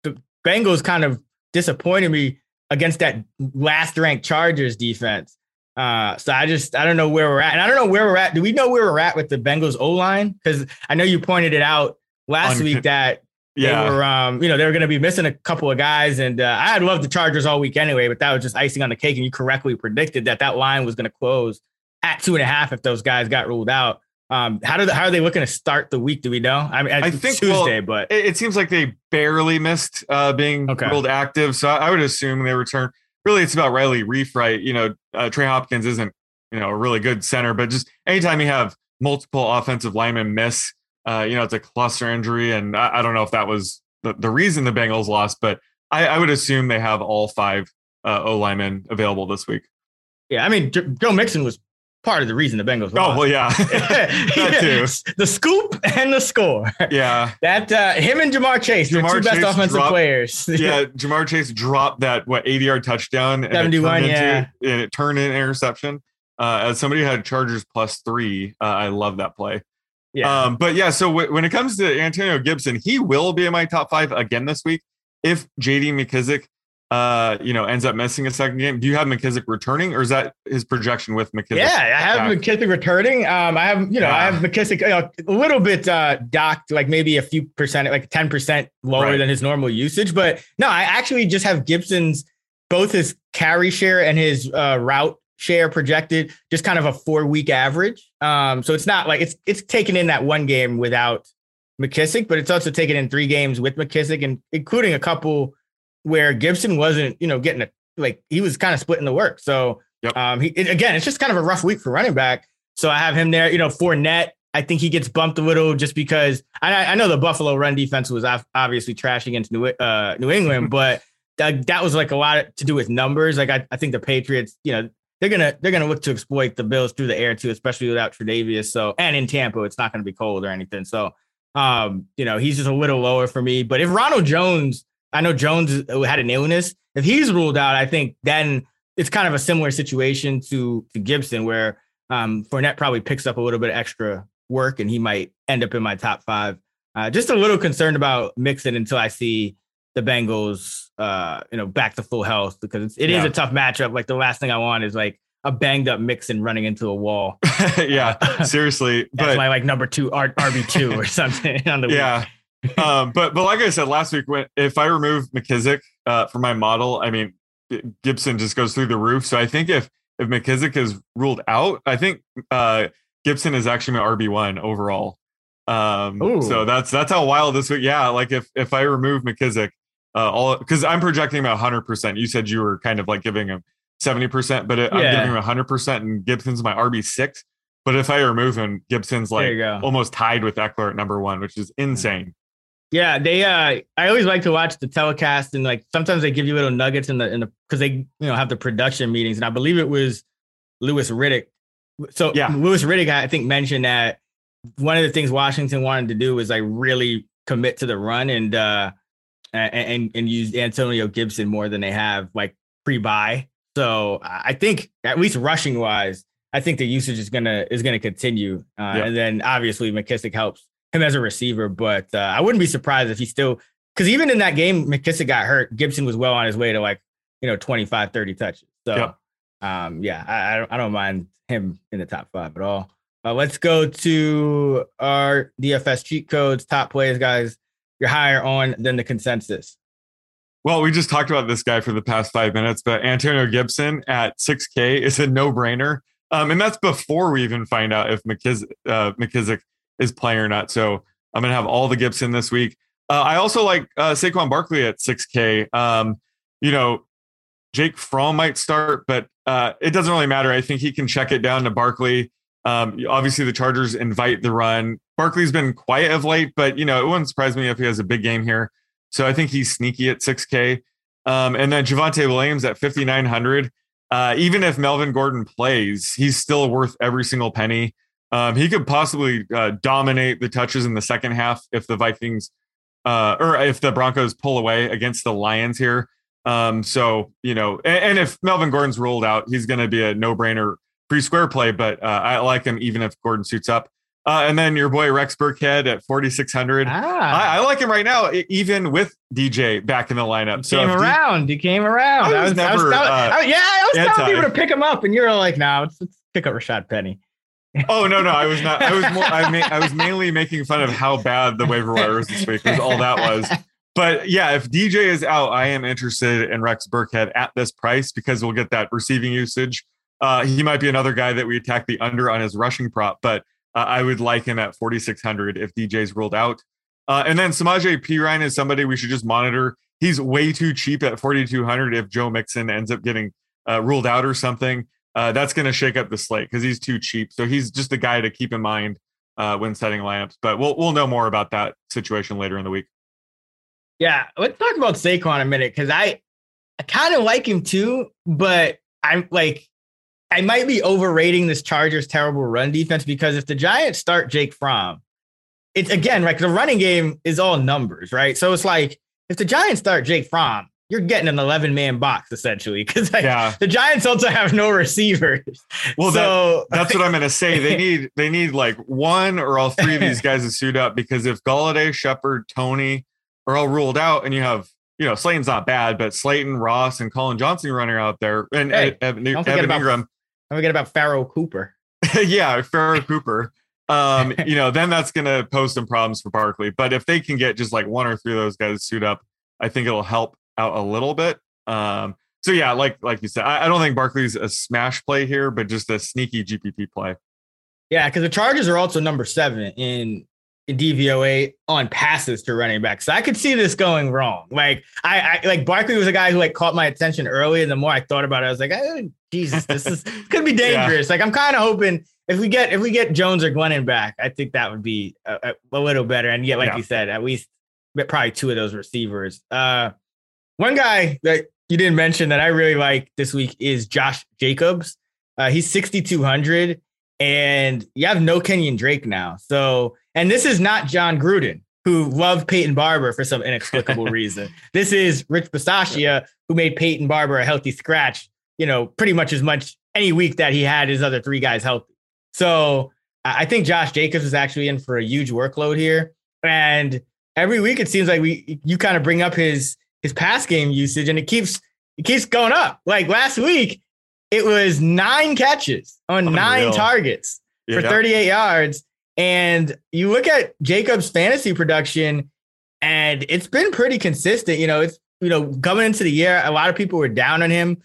the Bengals kind of disappointed me against that last ranked Chargers defense. Uh, so I just I don't know where we're at, and I don't know where we're at. Do we know where we're at with the Bengals O line? Because I know you pointed it out last On, week that yeah. They were, um, you know, they were going to be missing a couple of guys, and uh, I had loved the Chargers all week anyway, but that was just icing on the cake. And you correctly predicted that that line was going to close at two and a half if those guys got ruled out. Um, how do the, how are they looking to start the week? Do we know? I mean, I think Tuesday, well, but it, it, seems like they barely missed uh, being okay. ruled active. So I, I, would assume they return. Really, it's about Riley Reiff, right? You know, uh, Trey Hopkins isn't you know a really good center, but just anytime you have multiple offensive linemen miss, uh, you know, it's a cluster injury, and I, I don't know if that was the, the reason the Bengals lost, but I, I would assume they have all five uh, O linemen available this week. Yeah, I mean, Joe Mixon was part of the reason the Bengals. Oh lost. well, yeah, that too. The scoop and the score. Yeah, that uh, him and Ja'Marr Chase, Ja'Marr two best offensive dropped, players. yeah, Ja'Marr Chase dropped that what 80 yard touchdown, and 71, it yeah, into, and it turned in interception. Uh, as somebody had Chargers plus three, uh, I love that play. Yeah. Um, but yeah, so w- when it comes to Antonio Gibson, he will be in my top five again this week if JD McKissic, uh, you know, ends up missing a second game. Do you have McKissic returning, or is that his projection with McKissic? Yeah, I have back? McKissic returning. Um, I have, you know, yeah. I have McKissic you know, a little bit uh docked, like maybe a few percent, like ten percent lower right. than his normal usage. But no, I actually just have Gibson's both his carry share and his uh, route share projected just kind of a four week average. Um, so it's not like it's it's taken in that one game without McKissic, but it's also taken in three games with McKissic, and including a couple where Gibson wasn't, you know, getting a like he was kind of splitting the work. So yep. um, he it, again, it's just kind of a rough week for running back. So I have him there. You know, Fournette, I think he gets bumped a little just because I, I know the Buffalo run defense was obviously trash against New uh, New England, but that, that was like a lot to do with numbers. Like I, I think the Patriots, you know, they're gonna they're gonna look to exploit the Bills through the air too, especially without Tre'Davious. So and in Tampa, it's not gonna be cold or anything. So um, you know, he's just a little lower for me. But if Ronald Jones I know Jones had an illness. If he's ruled out, I think then it's kind of a similar situation to to Gibson, where um, Fournette probably picks up a little bit of extra work, and he might end up in my top five. Uh, just a little concerned about Mixon until I see the Bengals, uh, you know, back to full health because it's, it yeah. is a tough matchup. Like the last thing I want is like a banged up Mixon running into a wall. yeah, uh, seriously. That's but, my like number two RB two or something on the yeah. Um, but but like I said last week, when if I remove McKissic uh, from my model, I mean Gibson just goes through the roof. So I think if if McKissic is ruled out, I think uh, Gibson is actually my RB one overall. Um, so that's that's how wild this week. Yeah, like if if I remove McKissic, uh, all because I'm projecting about 100. percent You said you were kind of like giving him 70 percent, but it, yeah. I'm giving him 100 percent, and Gibson's my RB six. But if I remove him, Gibson's like almost tied with Ekeler at number one, which is insane. Yeah, they. Uh, I always like to watch the telecast, and like sometimes they give you little nuggets in the in the because they you know have the production meetings, and I believe it was Louis Riddick. So yeah, Louis Riddick, I think mentioned that one of the things Washington wanted to do was like really commit to the run and uh and and, and use Antonio Gibson more than they have like pre buy. So I think at least rushing wise, I think the usage is gonna is gonna continue, uh, yeah. and then obviously McKissic helps him as a receiver, but uh, I wouldn't be surprised if he still because even in that game, McKissic got hurt. Gibson was well on his way to like you know 25, 30 touches. So yep. um, yeah, I, I don't, I don't mind him in the top five at all. Uh, let's go to our DFS cheat codes, top plays, guys. You're higher on than the consensus. Well, we just talked about this guy for the past five minutes, but Antonio Gibson at 6K is a no brainer. Um, and that's before we even find out if McKissic, uh, McKissic is playing or not. So I'm going to have all the Gibson this week. Uh, I also like uh, Saquon Barkley at 6K. Um, you know, Jake Fromm might start, but uh, it doesn't really matter. I think he can check it down to Barkley. Um, obviously, the Chargers invite the run. Barkley's been quiet of late, but you know it wouldn't surprise me if he has a big game here. So I think he's sneaky at 6K. Um, and then Javonte Williams at 5,900. Uh, even if Melvin Gordon plays, he's still worth every single penny. Um, he could possibly uh, dominate the touches in the second half if the Vikings uh, or if the Broncos pull away against the Lions here. Um, so you know, and, and, if Melvin Gordon's ruled out, he's going to be a no-brainer pre-square play. But uh, I like him even if Gordon suits up. Uh, and then your boy Rex Burkhead at 4,600. Ah. I, I, like him right now, even with DJ back in the lineup. You so came around. D- you came around. I was, I was never. I was, uh, yeah, I was telling people to pick him up, and you're like, "No, nah, let's, let's pick up Rashad Penny." oh no, no, I was not. I was more. I, ma- I was mainly making fun of how bad the waiver wire was this week. Was all that was. But yeah, if DJ is out, I am interested in Rex Burkhead at this price because we'll get that receiving usage. Uh, he might be another guy that we attack the under on his rushing prop, but uh, I would like him at 4,600 if DJ's ruled out. Uh, and then Samaje Perine is somebody we should just monitor. He's way too cheap at 4,200 if Joe Mixon ends up getting uh, ruled out or something uh, that's going to shake up the slate because he's too cheap. So he's just a guy to keep in mind uh, when setting lineups. But we'll we'll know more about that situation later in the week. Yeah, let's talk about Saquon a minute because I I kind of like him too, but I'm like I might be overrating this Chargers terrible run defense because if the Giants start Jake Fromm, it's again like the running game is all numbers, right? So it's like if the Giants start Jake Fromm, you're getting an 11 man box essentially because like, Yeah. the Giants also have no receivers. Well, so That's what I'm going to say. They need they need like one or all three of these guys to suit up because if Golladay, Shepard, Toney are all ruled out, and you have you know Slayton's not bad, but Slayton, Ross, and Collin Johnson running out there, and Hey, Evan, Evan about- Ingram, don't forget about Pharoh Cooper. yeah, Farrah Cooper. Um, you know, then that's going to pose some problems for Barkley. But if they can get just like one or three of those guys to suit up, I think it'll help out a little bit. Um, so yeah, like like you said, I, I don't think Barkley's a smash play here, but just a sneaky GPP play. Yeah, because the Chargers are also number seven in DVOA on passes to running back. So I could see this going wrong. Like I, I like Barkley was a guy who like caught my attention early, and the more I thought about it, I was like, oh, Jesus, this is could be Yeah. dangerous. Like I'm kind of hoping if we get if we get Jones or Glennon back, I think that would be a, a, a little better. And yet, like Yeah. you said, at least probably two of those receivers. Uh, one guy that you didn't mention that I really like this week is Josh Jacobs. Uh, he's 6,200 and you have no Kenyon Drake now. So, and this is not Jon Gruden, who loved Peyton Barber for some inexplicable reason. This is Rich Bisaccia, who made Peyton Barber a healthy scratch, you know, pretty much as much any week that he had his other three guys healthy. So I think Josh Jacobs is actually in for a huge workload here. And every week it seems like we you kind of bring up his his pass game usage and it keeps it keeps going up. Like last week, it was nine catches on nine Unreal. targets for Yeah. 38 yards. And you look at Jacobs' fantasy production, and it's been pretty consistent. You know, it's you know, coming into the year, a lot of people were down on him,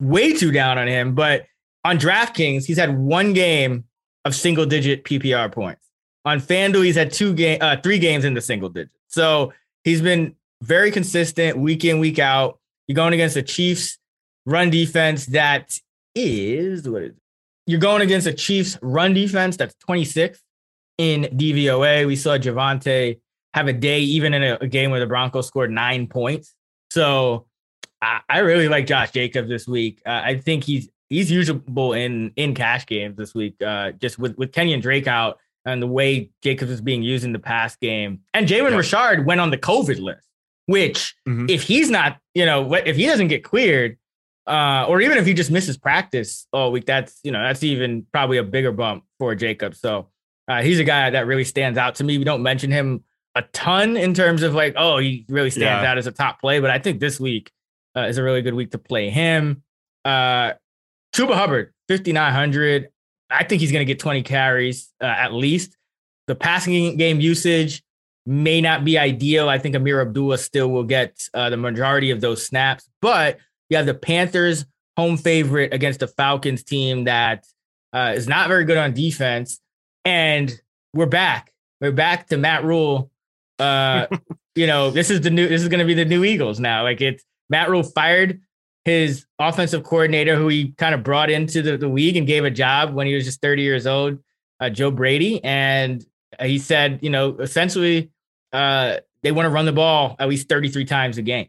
way too down on him. But on DraftKings, he's had one game of single digit PPR points. On FanDuel, he's had two game, uh, three games in the single digits. So he's been very consistent week in, week out. You're going against the Chiefs run defense that is what is it? You're going against a Chiefs run defense that's 26 in DVOA. We saw Javonte have a day, even in a, a game where the Broncos scored nine points. So I, I really like Josh Jacobs this week. Uh, I think he's he's usable in in cash games this week. Uh, just with with Kenyon Drake out and the way Jacobs is being used in the pass game, and Jalen Yeah. Richard went on the COVID list, which Mhm. if he's not, you know, what- if he doesn't get cleared, uh, or even if he just misses practice all week, that's you know that's even probably a bigger bump for Jacobs. So uh, he's a guy that really stands out to me. We don't mention him a ton in terms of like, oh, he really stands Yeah. out as a top play, but I think this week uh, is a really good week to play him. Uh, Chuba Hubbard, 5,900. I think he's going to get 20 carries uh, at least. The passing game usage may not be ideal. I think Ameer Abdullah still will get uh, the majority of those snaps, but you have the Panthers home favorite against the Falcons team that uh, is not very good on defense. And we're back. We're back to Matt Rhule. Uh, you know, this is the new, this is going to be the new Eagles now. Like it's Matt Rhule fired his offensive coordinator, who he kind of brought into the, the league and gave a job when he was just 30 years old, uh, Joe Brady. And he said, you know, essentially, uh, they want to run the ball at least 33 times a game.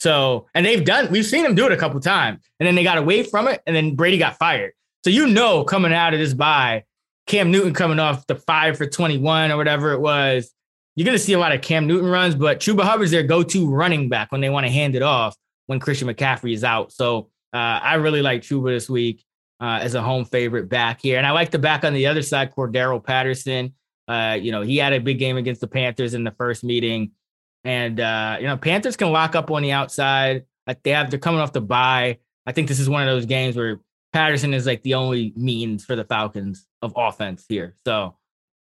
So, and they've done, we've seen them do it a couple times, and then they got away from it, and then Brady got fired. So, you know, coming out of this bye, Cam Newton coming off the five for 21 or whatever it was, you're going to see a lot of Cam Newton runs, but Chuba Hubbard's their go to running back when they want to hand it off when Christian McCaffrey is out. So, uh, I really like Chuba this week uh, as a home favorite back here. And I like the back on the other side, Cordarrelle Patterson. Uh, you know, he had a big game against the Panthers in the first meeting. And uh, you know, Panthers can lock up on the outside. Like they have they're coming off the bye. I think this is one of those games where Patterson is like the only means for the Falcons of offense here. So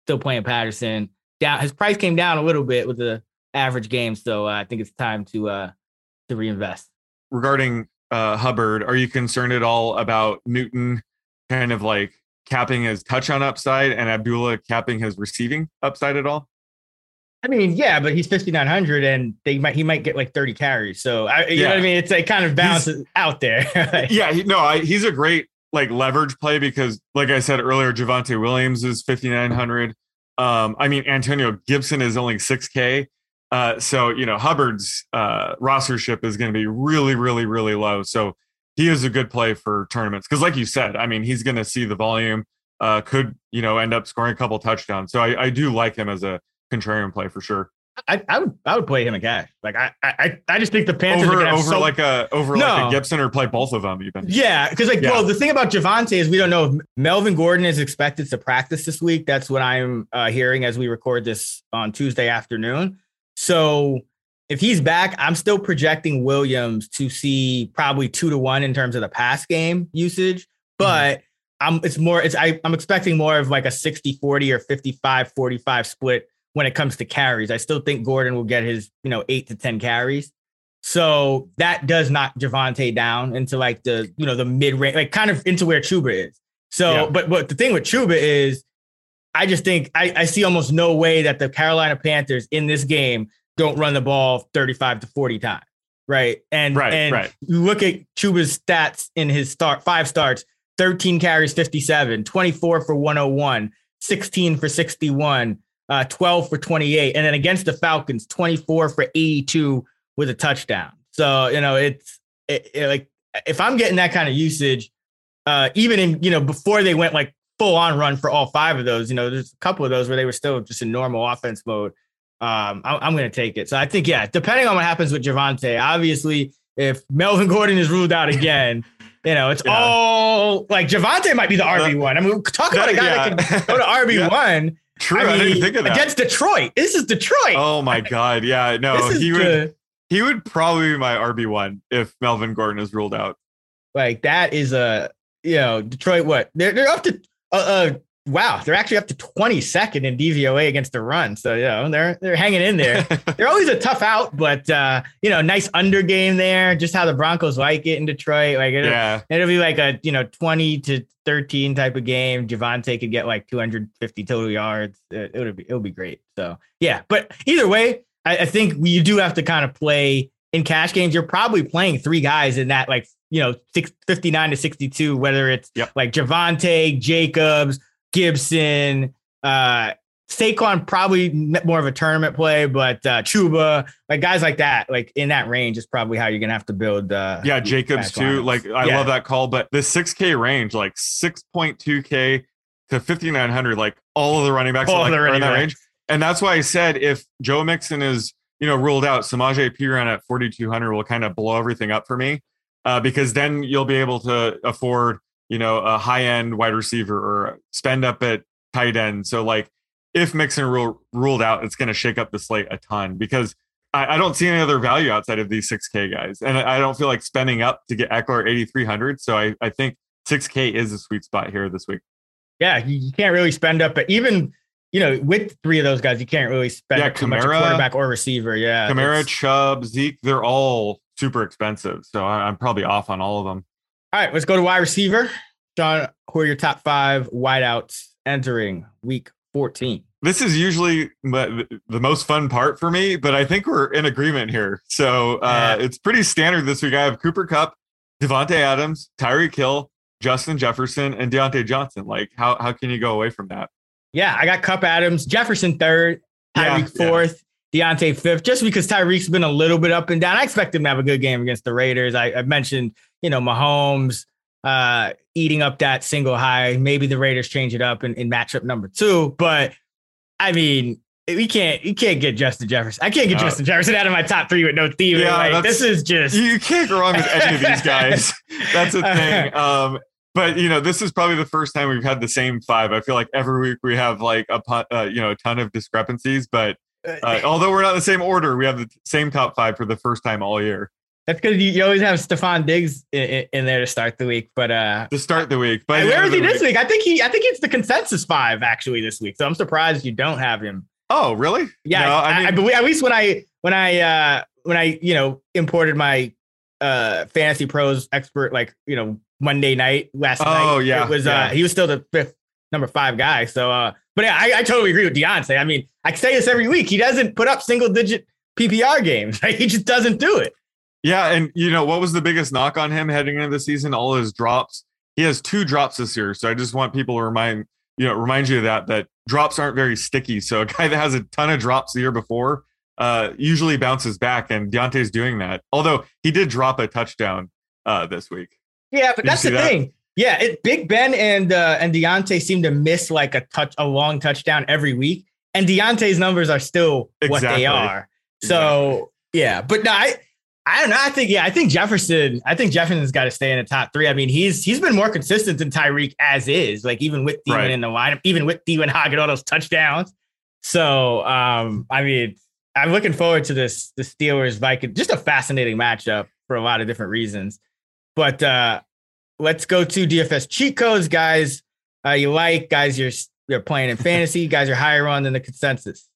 still playing Patterson. Down his price came down a little bit with the average game. So uh, I think it's time to uh to reinvest. regarding uh, Hubbard, are you concerned at all about Newton kind of like capping his touchdown upside and Abdullah capping his receiving upside at all? I mean, yeah, but he's 5900 and they might he might get like 30 carries. So I, you know what I mean? It's like kind of balances out there. Yeah, he, no, I, he's a great like leverage play because, like I said earlier, Javonte Williams is 5,900. Um, I mean, Antonio Gibson is only 6K. Uh, so, you know, Hubbard's uh, rostership is going to be really, really, really low. So he is a good play for tournaments because, like you said, I mean, he's going to see the volume. Uh, could you know end up scoring a couple touchdowns? So I, I do like him as a contrarian play for sure. I, I would I would play him in cash. Like I I I just think the Panthers over are over so, like a over No. like a Gibson or play both of them even. Yeah, because like, Yeah. well, the thing about Javonte is we don't know if Melvin Gordon is expected to practice this week. That's what I'm uh, hearing as we record this on Tuesday afternoon. So if he's back, I'm still projecting Williams to see probably two to one in terms of the pass game usage, but I'm it's more it's I, I'm expecting more of like a 60 40 or 55 45 split when it comes to carries. I still think Gordon will get his, you know, eight to 10 carries. So that does knock Javonte down into like the, you know, the mid range, like kind of into where Chuba is. So, Yeah. but but the thing with Chuba is I just think I, I see almost no way that the Carolina Panthers in this game don't run the ball 35 to 40 times. Right. And Right, and right. you look at Chuba's stats in his start five starts, 13 carries, 57, 24 for 101, 16 for 61, uh, 12 for 28. And then against the Falcons, 24 for 82 with a touchdown. So, you know, it's it, it, like if I'm getting that kind of usage, uh, even in, you know, before they went like full on run for all five of those, you know, there's a couple of those where they were still just in normal offense mode. Um, I, I'm going to take it. So I think, yeah, depending on what happens with Javonte, obviously, if Melvin Gordon is ruled out again, you know, it's Yeah. all like Javonte might be the RB one. I mean, talk about a guy Yeah. that can go to RB one. True, I, I, didn't think of that. against Detroit. This is Detroit. oh my god, yeah, no, he would the- he would probably be my RB one if Melvin Gordon is ruled out. like that is a you know Detroit. What they're they're up to uh, uh wow they're actually up to 22nd in DVOA against the run. So you know they're they're hanging in there. they're always a tough out, but uh you know nice under game there. Just how the Broncos like it in Detroit. Like it'll, yeah, it'll be like a you know 20 to 13 type of game. Javonte could get like 250 total yards. It, it'll be it'll be great. So yeah, but either way, I, I think you do have to kind of play in cash games. You're probably playing three guys in that like you know six, 59 to 62, whether it's Yep. like Javante, Jacobs, Gibson, uh Saquon probably more of a tournament play, but uh Chuba, like guys like that, like in that range is probably how you're gonna have to build uh yeah, Jacobs too. Like I Yeah. love that call, but the six K range, like six point two K to fifty nine hundred, like all of the running backs All are, like, the are in that range. And that's why I said if Joe Mixon is you know ruled out, Samaje Perine at forty two hundred will kind of blow everything up for me, uh, because then you'll be able to afford you know a high end wide receiver or spend up at tight end. So like if Mixon rule, ruled out, it's going to shake up the slate a ton because I, I don't see any other value outside of these 6K guys. And I I don't feel like spending up to get Ekeler 8,300. So I, I think 6K is a sweet spot here this week. yeah, you, you can't really spend up, but even you know with three of those guys, you can't really spend Yeah, up too much at Kamara- quarterback or receiver. Yeah, Kamara, Chubb, Zeke, they're all super expensive. So I, I'm probably off on all of them. All right, let's go to wide receiver. John, who are your top five wideouts entering week 14? This is usually the the most fun part for me, but I think we're in agreement here. So uh, Yeah. it's pretty standard this week. I have Cooper Kupp, Davante Adams, Tyreek Hill, Justin Jefferson, and Diontae Johnson. Like, how, how can you go away from that? Yeah, I got Cup Adams, Jefferson third, Yeah, Tyreek fourth, Deontay fifth, just because Tyreek's been a little bit up and down. I expect him to have a good game against the Raiders. I, I mentioned, you know, Mahomes uh, eating up that single high. Maybe the Raiders change it up in, in matchup number two, but I mean, we can't you can't get Justin Jefferson. I can't get Uh, Justin Jefferson out of my top three with no Steven. Yeah, like, this is just You can't go wrong with any of these guys. That's a thing. Um, but you know, this is probably the first time we've had the same five. I feel like every week we have like a uh, you know a ton of discrepancies. But uh, although we're not in the same order, we have the same top five for the first time all year that's because you, you always have Stefon Diggs in, in there to start the week. But uh to start the week. But where is he this week? I think he I think it's the consensus five actually this week. So I'm surprised you don't have him. Oh, really? Yeah, No, I, I I, mean, believe at least when I when I uh when I you know imported my uh fantasy pros expert like you know Monday night last night. Oh, yeah, it was yeah. uh he was still the fifth number five guy. So uh but yeah, I, I totally agree with Diontae. I mean, I say this every week. He doesn't put up single digit PPR games. Right? He just doesn't do it. Yeah, and you know what was the biggest knock on him heading into the season? All his drops. He has two drops this year, so I just want people to remind you know remind you of that that drops aren't very sticky. So a guy that has a ton of drops the year before uh, usually bounces back, and Diontae's doing that. Although he did drop a touchdown uh, this week. Yeah, but Did that's the that? thing. Yeah, it, Big Ben and uh, and Diontae seem to miss like a touch, a long touchdown every week, and Deontay's numbers are still what they are. So yeah, but no, I I don't know. I think yeah, I think Jefferson. I think Jefferson's got to stay in the top three. I mean, he's he's been more consistent than Tyreek as is. Like even with Thielen Right. in the lineup, even with Thielen hogging all those touchdowns. So um, I mean, I'm looking forward to this the Steelers Vikings. Just a fascinating matchup for a lot of different reasons. But uh, let's go to DFS cheat codes, guys. Uh, you like guys? You're you're playing in fantasy. Guys are higher on than the consensus.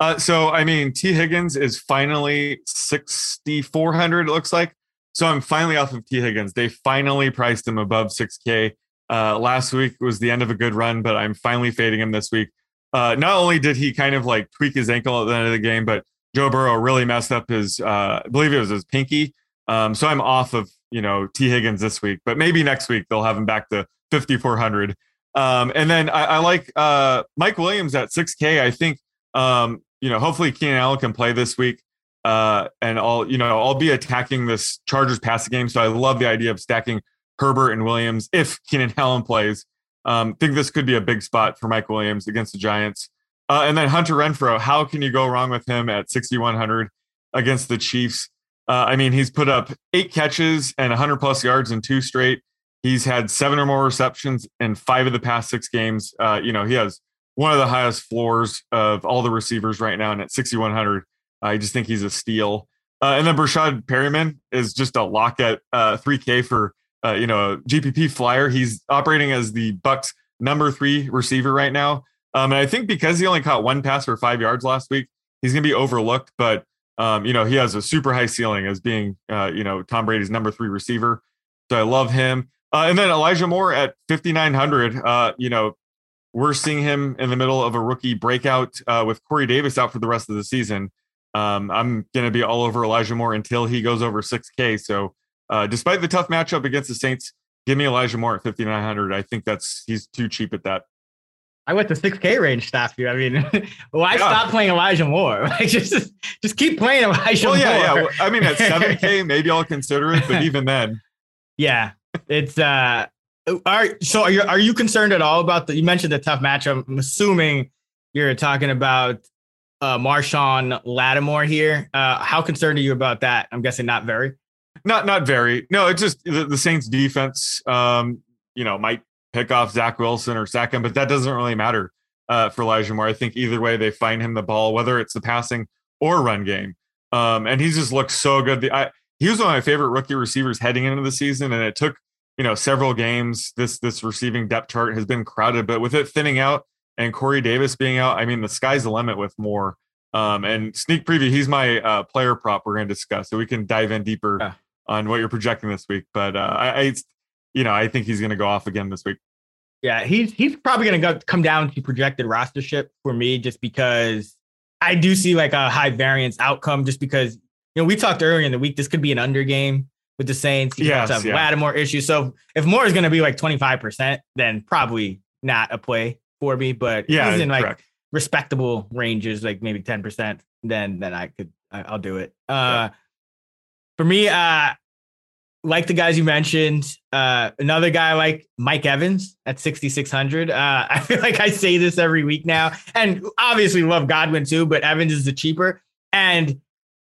Uh, so I mean, Tee Higgins is finally sixty four hundred. It looks like. So I'm finally off of Tee Higgins. They finally priced him above six K. Uh, last week was the end of a good run, but I'm finally fading him this week. Uh, not only did he kind of like tweak his ankle at the end of the game, but Joe Burrow really messed up his, uh, I believe it was his pinky. Um, so I'm off of you know Tee Higgins this week, but maybe next week they'll have him back to 5400. Um, and then I, I like uh, Mike Williams at 6K. I think um, you know hopefully Keenan Allen can play this week. Uh, and I'll you know I'll be attacking this Chargers passing game. So I love the idea of stacking Herbert and Williams if Keenan Allen plays. Um, think this could be a big spot for Mike Williams against the Giants. Uh, and then Hunter Renfrow, how can you go wrong with him at 6,100 against the Chiefs? Uh, I mean, he's put up eight catches and 100 plus yards in two straight. He's had seven or more receptions in five of the past six games. Uh, you know, he has one of the highest floors of all the receivers right now, and at 6,100, I just think he's a steal. Uh, and then Breshad Perriman is just a lock at uh, 3K for uh, you know a GPP flyer. He's operating as the Bucks number three receiver right now. Um, and I think because he only caught one pass for five yards last week, he's going to be overlooked. But um, you know he has a super high ceiling as being uh, you know Tom Brady's number three receiver. So I love him. Uh, and then Elijah Moore at 5,900. Uh, you know we're seeing him in the middle of a rookie breakout uh, with Corey Davis out for the rest of the season. Um, I'm going to be all over Elijah Moore until he goes over 6K. So, uh, despite the tough matchup against the Saints, give me Elijah Moore at 5,900. I think that's he's too cheap at that. I went to 6K range stop you. I mean, why Yeah. stop playing Elijah Moore? Like just just keep playing Elijah Well, Moore. yeah, yeah. I mean, at 7K, maybe I'll consider it, but even then, Yeah, it's uh. Are so are you are you concerned at all about the? You mentioned the tough matchup. I'm assuming you're talking about uh Marshon Lattimore here. Uh, how concerned are you about that? I'm guessing not very. not not very. No, it's just the, the Saints defense. Um, you know, might pick off Zach Wilson or sack him, but that doesn't really matter uh, for Elijah Moore. I think either way they find him the ball, whether it's the passing or run game. Um, and he just looks so good. The, I, he was one of my favorite rookie receivers heading into the season, and it took you know several games. This this receiving depth chart has been crowded, but with it thinning out and Corey Davis being out, I mean the sky's the limit with Moore Um, and sneak preview, he's my uh, player prop. We're going to discuss, so we can dive in deeper Yeah. on what you're projecting this week. But uh, I, I, you know, I think he's going to go off again this week. Yeah, he's he's probably gonna go come down to projected rostership for me, just because I do see like a high variance outcome. Just because you know we talked earlier in the week, this could be an under game with the Saints. You Yes, have yeah. Lattimore issues. So if Moore is gonna be like twenty five percent, then probably not a play for me. But Yeah, he's in like correct. respectable ranges, like maybe ten percent. Then then I could I'll do it. Uh, for me, uh, like the guys you mentioned, uh, another guy like Mike Evans at 6,600. Uh, I feel like I say this every week now, and obviously love Godwin too, but Evans is the cheaper. And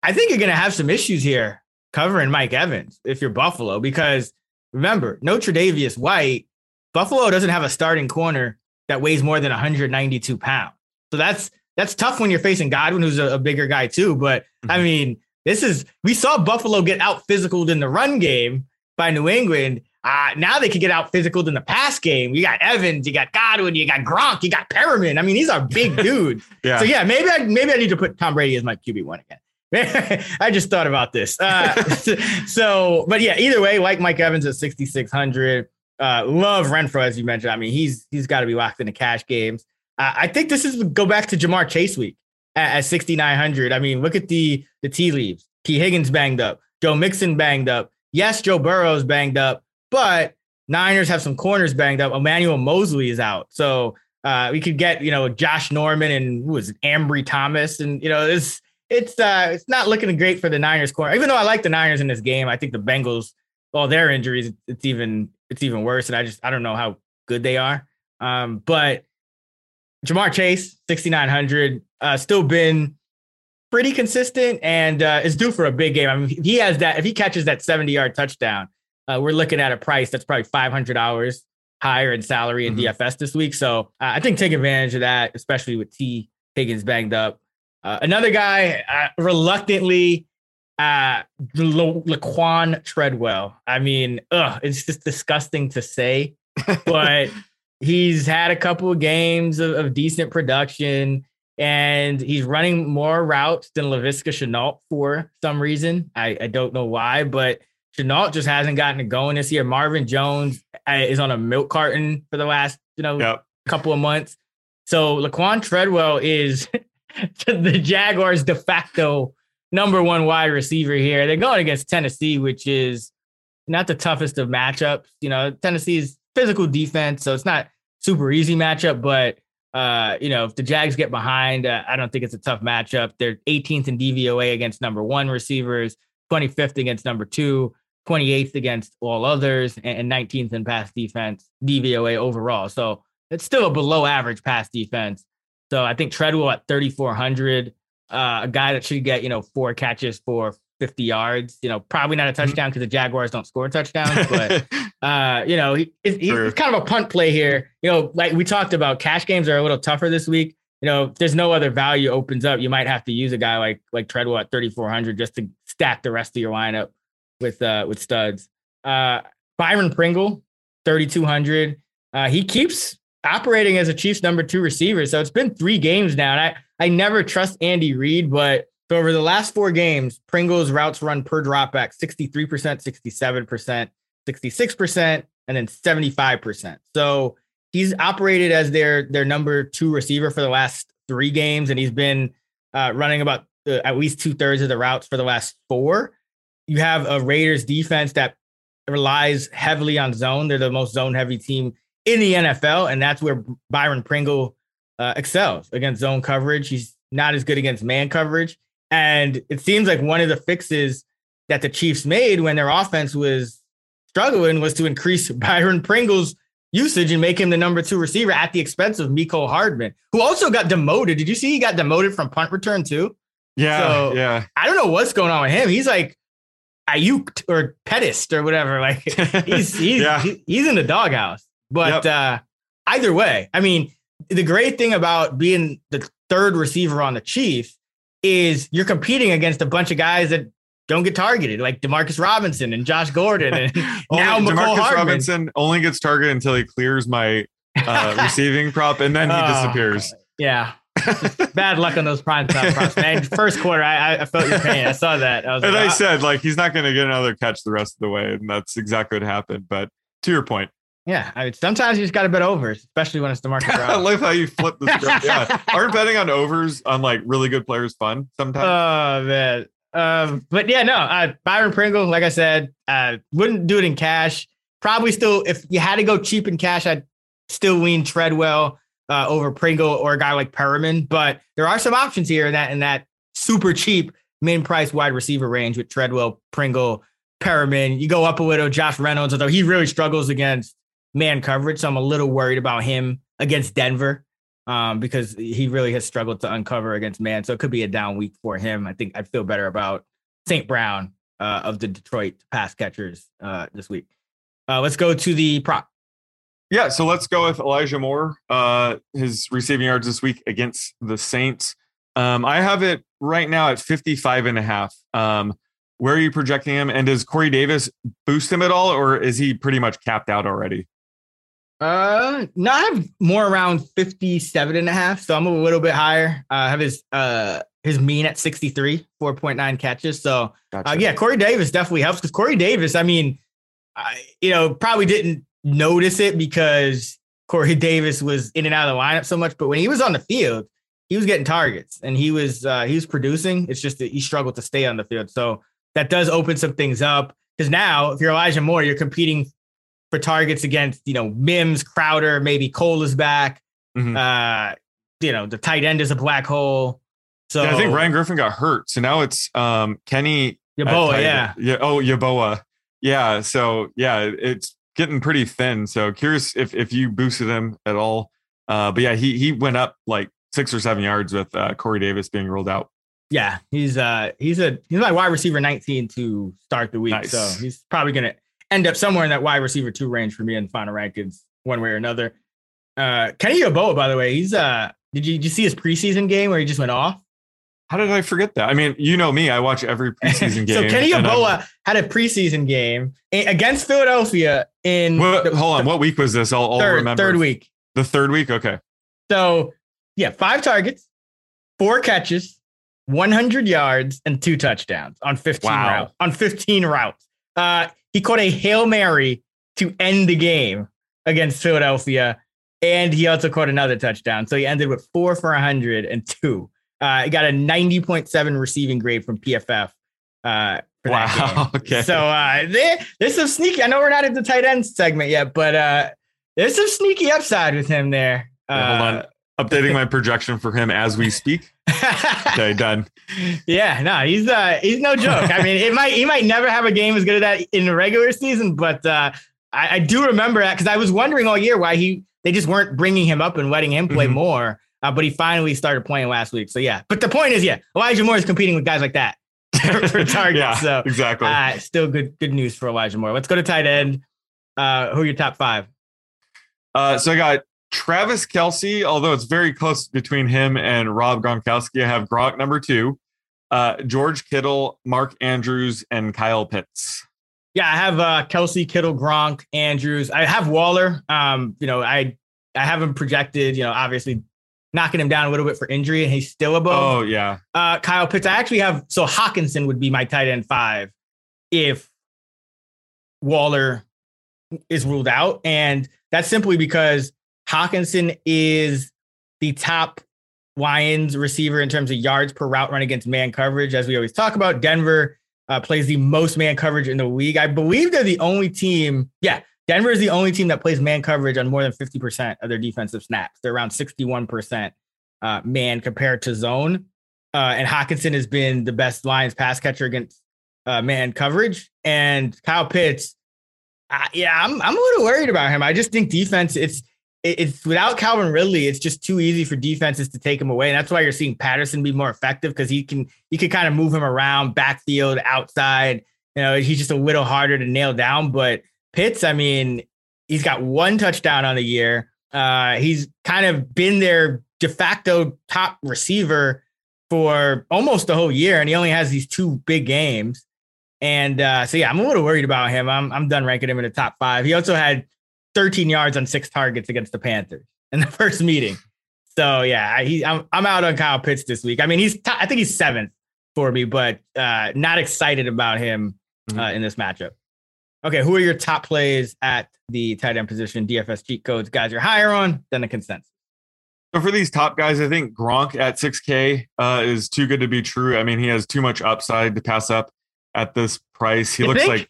I think you're going to have some issues here covering Mike Evans if you're Buffalo, because remember, no Tre'Davious White. Buffalo doesn't have a starting corner that weighs more than 192 pounds. So that's that's tough when you're facing Godwin, who's a, a bigger guy too. But I mean, this is we saw Buffalo get out physical in the run game by New England. Uh, now they can get out physical in the pass game. You got Evans, you got Godwin, you got Gronk, you got Perriman. I mean, these are big dudes. Yeah. So yeah, maybe I maybe I need to put Tom Brady as my QB one again. I just thought about this. Uh, so, but yeah, either way, like Mike Evans at 6,600. Uh, love Renfrow, as you mentioned. I mean, he's he's got to be locked into cash games. Uh, I think this is go back to Ja'Marr Chase week at, at 6,900. I mean, look at the the tea leaves. Tee Higgins banged up. Joe Mixon banged up. Yes, Joe Burrow's banged up, but Niners have some corners banged up. Emmanuel Moseley is out. So uh, we could get, you know, Josh Norman and who was it, Ambry Thomas. And, you know, it's it's uh it's not looking great for the Niners corner. Even though I like the Niners in this game, I think the Bengals all their injuries, it's even it's even worse. And I just I don't know how good they are. Um, but Ja'Marr Chase, 6,900, uh, still been pretty consistent and uh, is due for a big game. I mean, if he has that, if he catches that 70 yard touchdown, uh, we're looking at a price that's probably $500 higher in salary in mm-hmm. DFS this week. So uh, I think take advantage of that, especially with Tee Higgins banged up. Uh, another guy, uh, reluctantly, uh, Laquon Treadwell. I mean, ugh, it's just disgusting to say, but he's had a couple of games of, of decent production and he's running more routes than Laviska Shenault for some reason. I, I don't know why, but Shenault just hasn't gotten it going this year. Marvin Jones uh, is on a milk carton for the last, you know, yep. couple of months. So Laquon Treadwell is the Jaguars de facto number one wide receiver here. They're going against Tennessee, which is not the toughest of matchups. You know, Tennessee's physical defense, so it's not super easy matchup, but uh, you know, if the Jags get behind, uh, I don't think it's a tough matchup. They're 18th in DVOA against number one receivers, 25th against number two, 28th against all others, and 19th in pass defense, DVOA overall. So it's still a below average pass defense. So I think Treadwell at 3,400, uh, a guy that should get, you know, four catches for 50 yards. You know, probably not a mm-hmm. touchdown because the Jaguars don't score touchdowns, but uh, you know, he, he, he's kind of a punt play here. You know, like we talked about, cash games are a little tougher this week. You know, if there's no other value opens up, you might have to use a guy like like Treadwell at 3,400 just to stack the rest of your lineup with uh with studs. Uh, Byron Pringle, 3,200. Uh, he keeps operating as a Chiefs number two receiver. So it's been three games now. And I, I never trust Andy Reid, but so over the last four games, Pringle's routes run per dropback 63%, 67%, 66%, and then 75%. So he's operated as their their number two receiver for the last three games, and he's been uh, running about uh, at least two thirds of the routes for the last four. You have a Raiders defense that relies heavily on zone. They're the most zone heavy team in the NFL, and that's where Byron Pringle uh, excels against zone coverage. He's not as good against man coverage. And it seems like one of the fixes that the Chiefs made when their offense was struggling was to increase Byron Pringle's usage and make him the number two receiver at the expense of Mecole Hardman, who also got demoted. Did you see he got demoted from punt return too? Yeah, so, yeah. I don't know what's going on with him. He's like Aiyuk or Pettis or whatever. Like he's he's yeah. he's in the doghouse. But yep. uh, either way, I mean, the great thing about being the third receiver on the Chiefs is you're competing against a bunch of guys that don't get targeted, like Demarcus Robinson and Josh Gordon, and now Mecole Demarcus Robinson only gets targeted until he clears my uh, receiving prop, and then he oh, disappears. Yeah, bad luck on those prime time props, man. First quarter, I, I felt your pain. I saw that. I and like, I oh. said, like he's not going to get another catch the rest of the way, and that's exactly what happened. But to your point, yeah, I mean, sometimes you just got to bet overs, especially when it's the market. I love how you flip the script. Yeah, aren't betting on overs on like really good players fun sometimes? Oh man, um, but yeah, no. Uh, Byron Pringle, like I said, uh, wouldn't do it in cash. Probably still, if you had to go cheap in cash, I'd still lean Treadwell uh, over Pringle or a guy like Perriman. But there are some options here in that in that super cheap min price wide receiver range with Treadwell, Pringle, Perriman. You go up a little, Josh Reynolds, although he really struggles against man coverage. So I'm a little worried about him against Denver um, because he really has struggled to uncover against man. So it could be a down week for him. I think I'd feel better about St. Brown uh, of the Detroit pass catchers uh, this week. Uh, let's go to the prop. Yeah, so let's go with Elijah Moore. Uh, his receiving yards this week against the Saints. Um, I have it right now at 55 and a half. Um, where are you projecting him? And does Corey Davis boost him at all, or is he pretty much capped out already? Uh, no, I have Moore around 57 and a half. So I'm a little bit higher. Uh, I have his uh his mean at 63, 4.9 catches. So uh, gotcha. uh, yeah, Corey Davis definitely helps because Corey Davis, I mean, I, you know, probably didn't notice it because Corey Davis was in and out of the lineup so much, but when he was on the field, he was getting targets and he was uh he was producing. It's just that he struggled to stay on the field. So that does open some things up because now if you're Elijah Moore, you're competing for targets against, you know, Mims, Crowder, maybe Cole is back. Mm-hmm. Uh, you know, the tight end is a black hole. So yeah, I think Ryan Griffin got hurt. So now it's um Kenny Yeboah, yeah. Yeah. Oh, Yeboah. Yeah. So yeah, it's getting pretty thin. So curious if if you boosted him at all. Uh, but yeah, he he went up like six or seven yards with uh, Corey Davis being ruled out. Yeah, he's uh he's a he's my wide receiver 19 to start the week. Nice. So he's probably gonna end up somewhere in that wide receiver two range for me in final rankings one way or another. Uh Kenny Yeboah, by the way, he's uh did you did you see his preseason game where he just went off? How did I forget that? I mean, you know me, I watch every preseason game. so Kenny Yeboah had a preseason game against Philadelphia in what, the, hold on, what week was this? I'll, I'll third, remember. Third week. The third week, okay. So yeah, five targets, four catches, 100 yards, and two touchdowns on 15 wow. routes. On 15 routes. Uh, he caught a Hail Mary to end the game against Philadelphia. And he also caught another touchdown. So he ended with four for 100 and. Uh, he got a 90.7 receiving grade from PFF. Uh, wow. Okay. So uh, there, there's some sneaky. I know we're not at the tight end segment yet, but uh, there's some sneaky upside with him there. Yeah, hold on. Updating my projection for him as we speak. okay, done. Yeah, no, he's uh he's no joke. I mean, it might he might never have a game as good as that in the regular season, but uh I, I do remember that because I was wondering all year why he they just weren't bringing him up and letting him play mm-hmm. more. Uh, but he finally started playing last week. So yeah. But the point is, yeah, Elijah Moore is competing with guys like that for targets. yeah, so exactly. Uh, still good good news for Elijah Moore. Let's go to tight end. Uh, who are your top five? Uh, so I got Travis Kelce, although it's very close between him and Rob Gronkowski. I have Gronk number two, uh, George Kittle, Mark Andrews, and Kyle Pitts. Yeah, I have uh, Kelce, Kittle, Gronk, Andrews. I have Waller. Um, you know, I I have him projected. You know, obviously knocking him down a little bit for injury, and he's still above. Oh yeah. Uh, Kyle Pitts. I actually have so Hockenson would be my tight end five if Waller is ruled out, and that's simply because Hockenson is the top Lions receiver in terms of yards per route run against man coverage, as we always talk about. Denver uh, plays the most man coverage in the league. I believe they're the only team. Yeah, Denver is the only team that plays man coverage on more than 50% of their defensive snaps. They're around 61% uh, man compared to zone. Uh, and Hockenson has been the best Lions pass catcher against uh, man coverage. And Kyle Pitts, yeah, I'm I'm a little worried about him. I just think defense. It's it's without Calvin Ridley, it's just too easy for defenses to take him away. And that's why you're seeing Patterson be more effective because he can he can kind of move him around backfield, outside. You know, he's just a little harder to nail down. But Pitts, I mean, he's got one touchdown on the year. Uh, he's kind of been their de facto top receiver for almost the whole year, and he only has these two big games. And uh, so yeah, I'm a little worried about him. I'm I'm done ranking him in the top five. He also had 13 yards on six targets against the Panthers in the first meeting. So yeah, he, I'm I'm out on Kyle Pitts this week. I mean, he's t- I think he's seventh for me, but uh, not excited about him mm-hmm. uh, in this matchup. Okay, who are your top plays at the tight end position? DFS cheat codes, guys you're higher on than the consensus. So for these top guys, I think Gronk at 6K uh, is too good to be true. I mean, he has too much upside to pass up at this price. He you looks think? like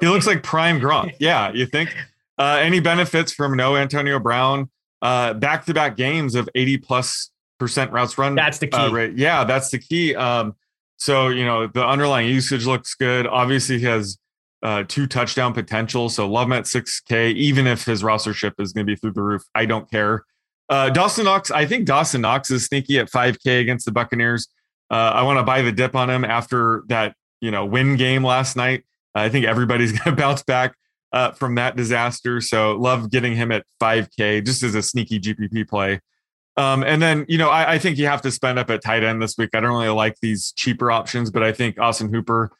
he looks like prime Gronk. Yeah, you think? Uh, any benefits from no Antonio Brown? Back to back games of 80 plus percent routes run. That's the key. Uh, rate. Yeah, that's the key. Um, so, you know, the underlying usage looks good. Obviously, he has uh, two touchdown potential. So, love him at 6K, even if his rostership is going to be through the roof. I don't care. Uh, Dawson Knox, I think Dawson Knox is sneaky at 5K against the Buccaneers. Uh, I want to buy the dip on him after that, you know, win game last night. I think everybody's going to bounce back uh, from that disaster. So love getting him at 5K just as a sneaky GPP play. Um, and then, you know, I, I, think you have to spend up at tight end this week. I don't really like these cheaper options, but I think Austin Hooper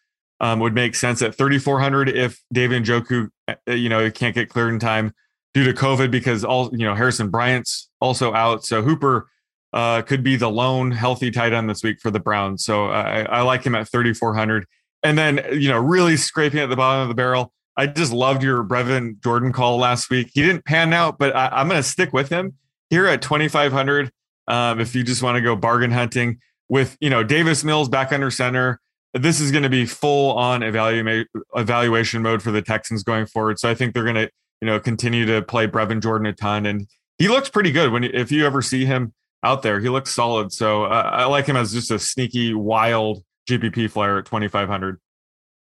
um, would make sense at 3,400 if David Njoku, uh, you know, can't get cleared in time due to COVID because all, you know, Harrison Bryant's also out. So Hooper uh, could be the lone healthy tight end this week for the Browns. So I, I like him at 3,400. And then, you know, really scraping at the bottom of the barrel. I just loved your Brevin Jordan call last week. He didn't pan out, but I, am going to stick with him here at 2,500. Um, if you just want to go bargain hunting with, you know, Davis Mills back under center, this is going to be full on evaluation mode for the Texans going forward. So I think they're going to, you know, continue to play Brevin Jordan a ton. And he looks pretty good when, if you ever see him out there, he looks solid. So uh, I like him as just a sneaky, wild GPP flyer at 2,500.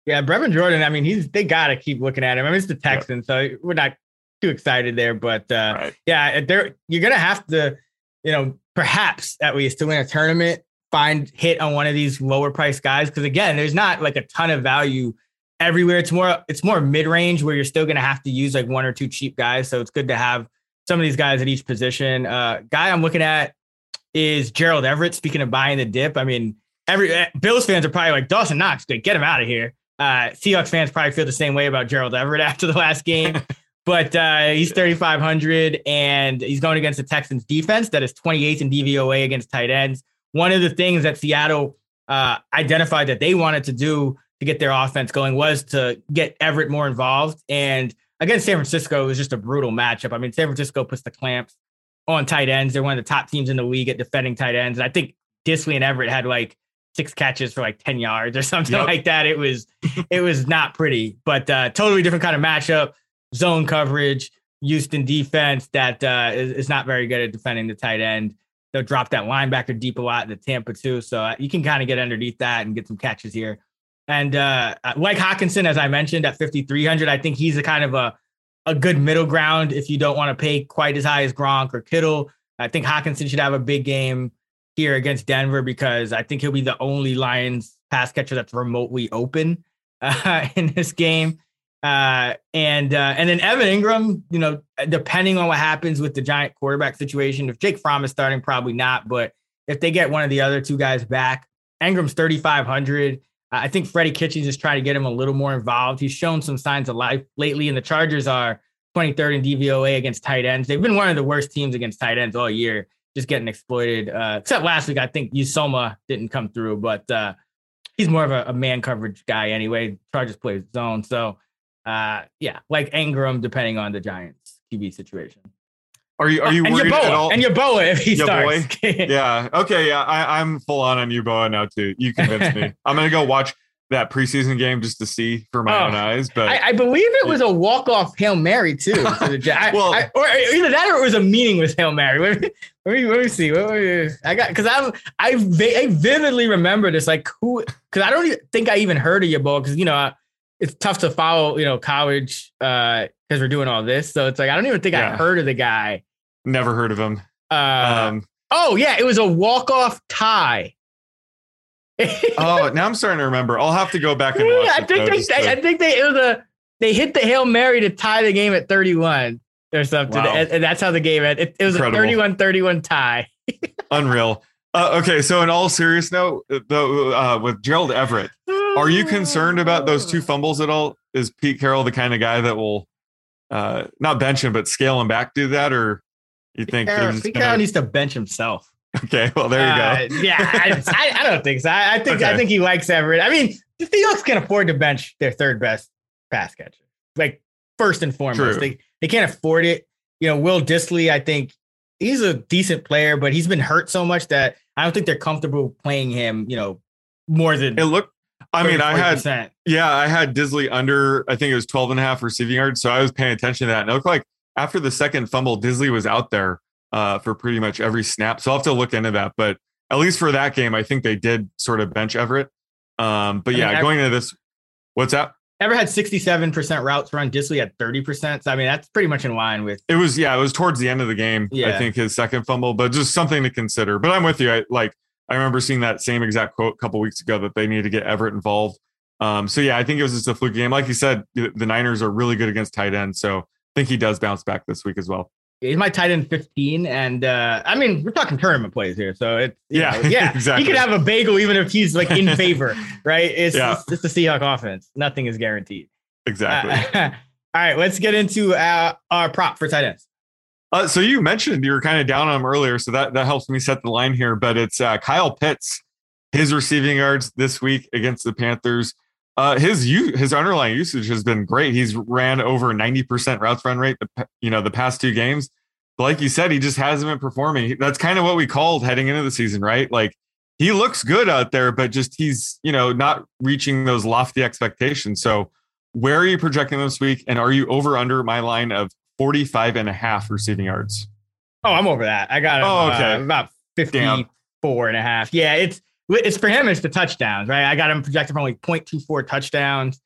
Yeah, Brevin Jordan. I mean, he's they gotta keep looking at him. I mean, it's the Texans, so we're not too excited there. But uh, Right. yeah, they're you're gonna have to, you know, perhaps at least to win a tournament, find hit on one of these lower price guys. Because again, there's not like a ton of value everywhere. It's more it's more mid range where you're still gonna have to use like one or two cheap guys. So it's good to have some of these guys at each position. Uh, guy I'm looking at is Gerald Everett. Speaking of buying the dip, I mean, every eh, Bills fans are probably like Dawson Knox, good, get him out of here. Uh, Seahawks fans probably feel the same way about Gerald Everett after the last game. but uh, he's 3,500 and he's going against the Texans defense that is 28th in DVOA against tight ends. One of the things that Seattle uh, identified that they wanted to do to get their offense going was to get Everett more involved. And against San Francisco, it was just a brutal matchup. I mean, San Francisco puts the clamps on tight ends. They're one of the top teams in the league at defending tight ends. And I think Dissly and Everett had like six catches for like 10 yards or something Yep. like that. It was it was not pretty, but uh totally different kind of matchup, zone coverage, Houston defense that uh is, is not very good at defending the tight end. They'll drop that linebacker deep a lot in the Tampa too. So uh, you can kind of get underneath that and get some catches here. And uh like Hockenson, as I mentioned at 5,300, I think he's a kind of a a good middle ground if you don't want to pay quite as high as Gronk or Kittle. I think Hockenson should have a big game here against Denver because I think he'll be the only Lions pass catcher that's remotely open uh, in this game. Uh, and uh, and then Evan Engram, you know, depending on what happens with the Giant quarterback situation, if Jake Fromm is starting, probably not. But if they get one of the other two guys back, Engram's 3,500. I think Freddie Kitchens is trying to get him a little more involved. He's shown some signs of life lately, and the Chargers are 23rd in DVOA against tight ends. They've been one of the worst teams against tight ends all year, just getting exploited. Uh, except last week, I think Uzomah didn't come through, but uh, he's more of a, a man coverage guy anyway. Chargers play zone, so uh, yeah, like Engram, depending on the Giants QB situation. Are you are you and worried Yaboa, at all? And Yaboa if he Yaboa? starts. yeah. Okay. Yeah. I, I'm full on on Uboa now too. You convinced me. I'm gonna go watch that preseason game just to see for my Oh, own eyes. But I, I believe it was a walk off hail mary too. To the, I, Well- I, or either that or it was a meaningless hail mary. Let me let me, see. What- what- I got because I I I vividly remember this like who because I don't even think I even heard of Yaboa because you know I- it's tough to follow you know college because we're doing all this so it's like I don't even think I Yeah. heard of the guy. never heard of him. Uh, Um, oh yeah, it was a walk off tie. oh, now I'm starting to remember. I'll have to go back and watch. Yeah, I it, think they, to- I think they it was a they hit the hail mary to tie the game at 31 or something, Wow. and, and that's how the game ended. It, it was Incredible. a 31-31 tie. Unreal. Uh, okay, so in all serious note, though, uh, with Gerald Everett, are you concerned about those two fumbles at all? Is Pete Carroll the kind of guy that will uh, not bench him but scale him back? Do that, or you think? Carroll, he's Pete gonna- Carroll needs to bench himself. okay, well there you go. Uh, yeah, I, I, I don't think so. I, I think I think he likes Everett. I mean, the Seahawks can afford to bench their third best pass catcher, like first and foremost. True. They they can't afford it. You know, Will Dissly, I think he's a decent player, but he's been hurt so much that I don't think they're comfortable playing him. You know, more than It looked. I mean, I had 40%. yeah, I had Dissly under. I think it was 12 and a half receiving yards. So I was paying attention to that, and it looked like after the second fumble, Dissly was out there uh, for pretty much every snap. So I'll have to look into that. But at least for that game, I think they did sort of bench Everett. Um, but I mean, yeah, Ever- going into this, what's that? Ever had 67% routes run, Dissly had 30%. So I mean, that's pretty much in line with It was yeah, it was towards the end of the game. I think his second fumble, but just something to consider. But I'm with you. I like I remember seeing that same exact quote a couple weeks ago that they need to get Everett involved. Um, so yeah, I think it was just a fluke game. Like you said, the, the Niners are really good against tight ends, so I think he does bounce back this week as well. He's my tight end 15. And uh, I mean, we're talking tournament plays here. So it's, Yeah, know, yeah, exactly. He could have a bagel even if he's like in favor, right? It's, Yeah. it's, it's the Seahawk offense. Nothing is guaranteed. Exactly. Uh, all right, let's get into uh, our prop for tight ends. Uh, so you mentioned you were kind of down on him earlier, so that that helps me set the line here. But it's uh, Kyle Pitts, his receiving yards this week against the Panthers. Uh, his u- his underlying usage has been great. He's ran over ninety percent routes run rate. The you know the past two games. But like you said, he just hasn't been performing. That's kind of what we called heading into the season, right? Like he looks good out there, but just he's you know not reaching those lofty expectations. So where are you projecting this week? And are you over under my line of 45 and a half receiving yards? Oh, I'm over that. I got him, Oh, okay. uh, about 54 and a half. Yeah, it's it's for him. It's the touchdowns, right? I got him projected for only 0.24 touchdowns.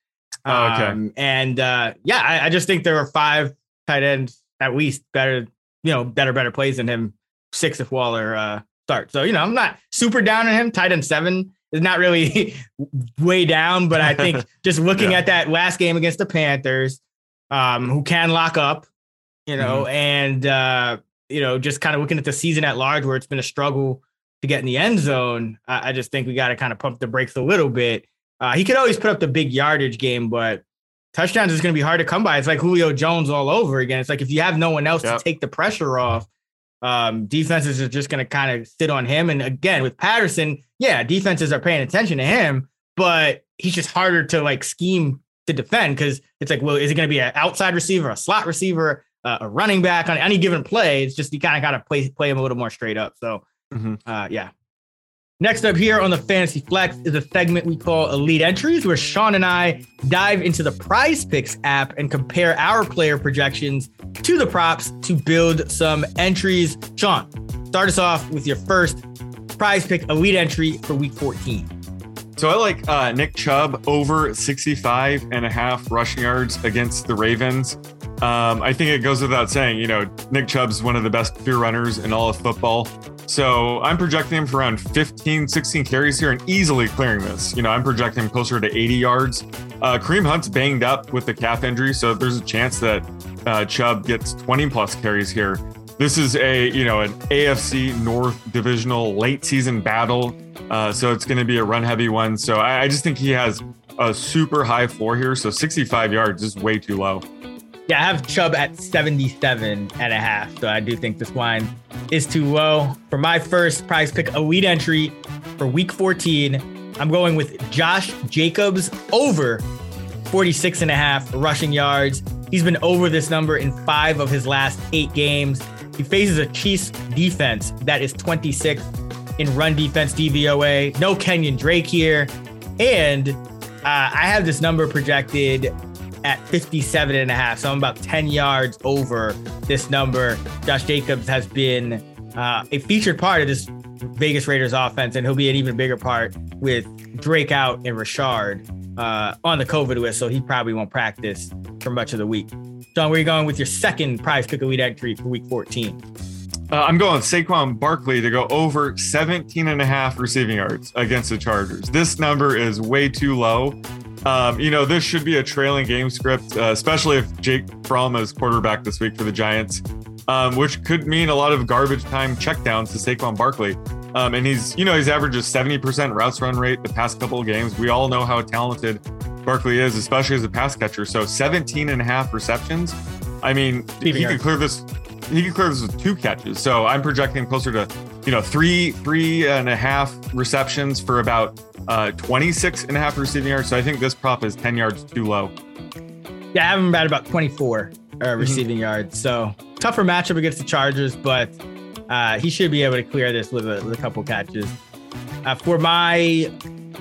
Oh, okay. Um, and uh, yeah, I, I just think there are five tight ends at least better, you know, better better plays than him. Six if Waller uh, starts. So you know, I'm not super down on him. Tight end seven is not really way down, but I think just looking Yeah. at that last game against the Panthers, um, who can lock up, you know, Mm-hmm. and uh, you know, just kind of looking at the season at large where it's been a struggle to get in the end zone. I, I just think we got to kind of pump the brakes a little bit. Uh, he could always put up the big yardage game, but touchdowns is going to be hard to come by. It's like Julio Jones all over again. It's like if you have no one else Yep. to take the pressure off, um, defenses are just going to kind of sit on him. And again, with Patterson, yeah, defenses are paying attention to him, but he's just harder to like scheme to defend because it's like, well, is it going to be an outside receiver, a slot receiver, uh, a running back on any given play? It's just you kind of got to play play him a little more straight up. So, Mhm. uh, yeah. Next up here on the Fantasy Flex is a segment we call Elite Entries, where Sean and I dive into the Prize Picks app and compare our player projections to the props to build some entries. Sean, start us off with your first Prize Pick Elite entry for Week 14. So I like uh, Nick Chubb over 65 and a half rushing yards against the Ravens. Um, I think it goes without saying, you know, Nick Chubb's one of the best pure runners in all of football. So I'm projecting him for around 15, 16 carries here and easily clearing this. You know, I'm projecting him closer to 80 yards. Uh, Kareem Hunt's banged up with the calf injury, so there's a chance that uh, Chubb gets 20 plus carries here. This is a, you know, an AFC North divisional late season battle. Uh, so it's going to be a run heavy one. So I, I just think he has a super high floor here. So 65 yards is way too low. Yeah, I have Chubb at 77 and a half. So I do think this line is too low. For my first prize pick elite entry for week 14, I'm going with Josh Jacobs over 46 and a half rushing yards. He's been over this number in five of his last eight games. He faces a Chiefs defense that is 26th in run defense DVOA. No Kenyon Drake here. And uh, I have this number projected at 57 and a half. So I'm about 10 yards over this number. Josh Jacobs has been uh, a featured part of this Vegas Raiders offense, and he'll be an even bigger part with Drake out and Rashard uh, on the COVID list. So he probably won't practice for much of the week. John, where are you going with your second prize pick elite entry for week 14? Uh, I'm going Saquon Barkley to go over 17 and a half receiving yards against the Chargers. This number is way too low. Um, you know, this should be a trailing game script, uh, especially if Jake Fromm is quarterback this week for the Giants, um, which could mean a lot of garbage time checkdowns to Saquon Barkley. Um, and he's, you know, he's averages 70% routes run rate the past couple of games. We all know how talented Barkley is, especially as a pass catcher. So 17 and a half receptions. I mean, he PPR. could clear this. He could clear this with two catches. So I'm projecting closer to, you know, three, three and a half receptions for about uh, 26 and a half receiving yards. So I think this prop is 10 yards too low. Yeah, I have him at about 24 uh, receiving yards. So tougher matchup against the Chargers, but uh, he should be able to clear this with a, with a couple catches. Uh, for my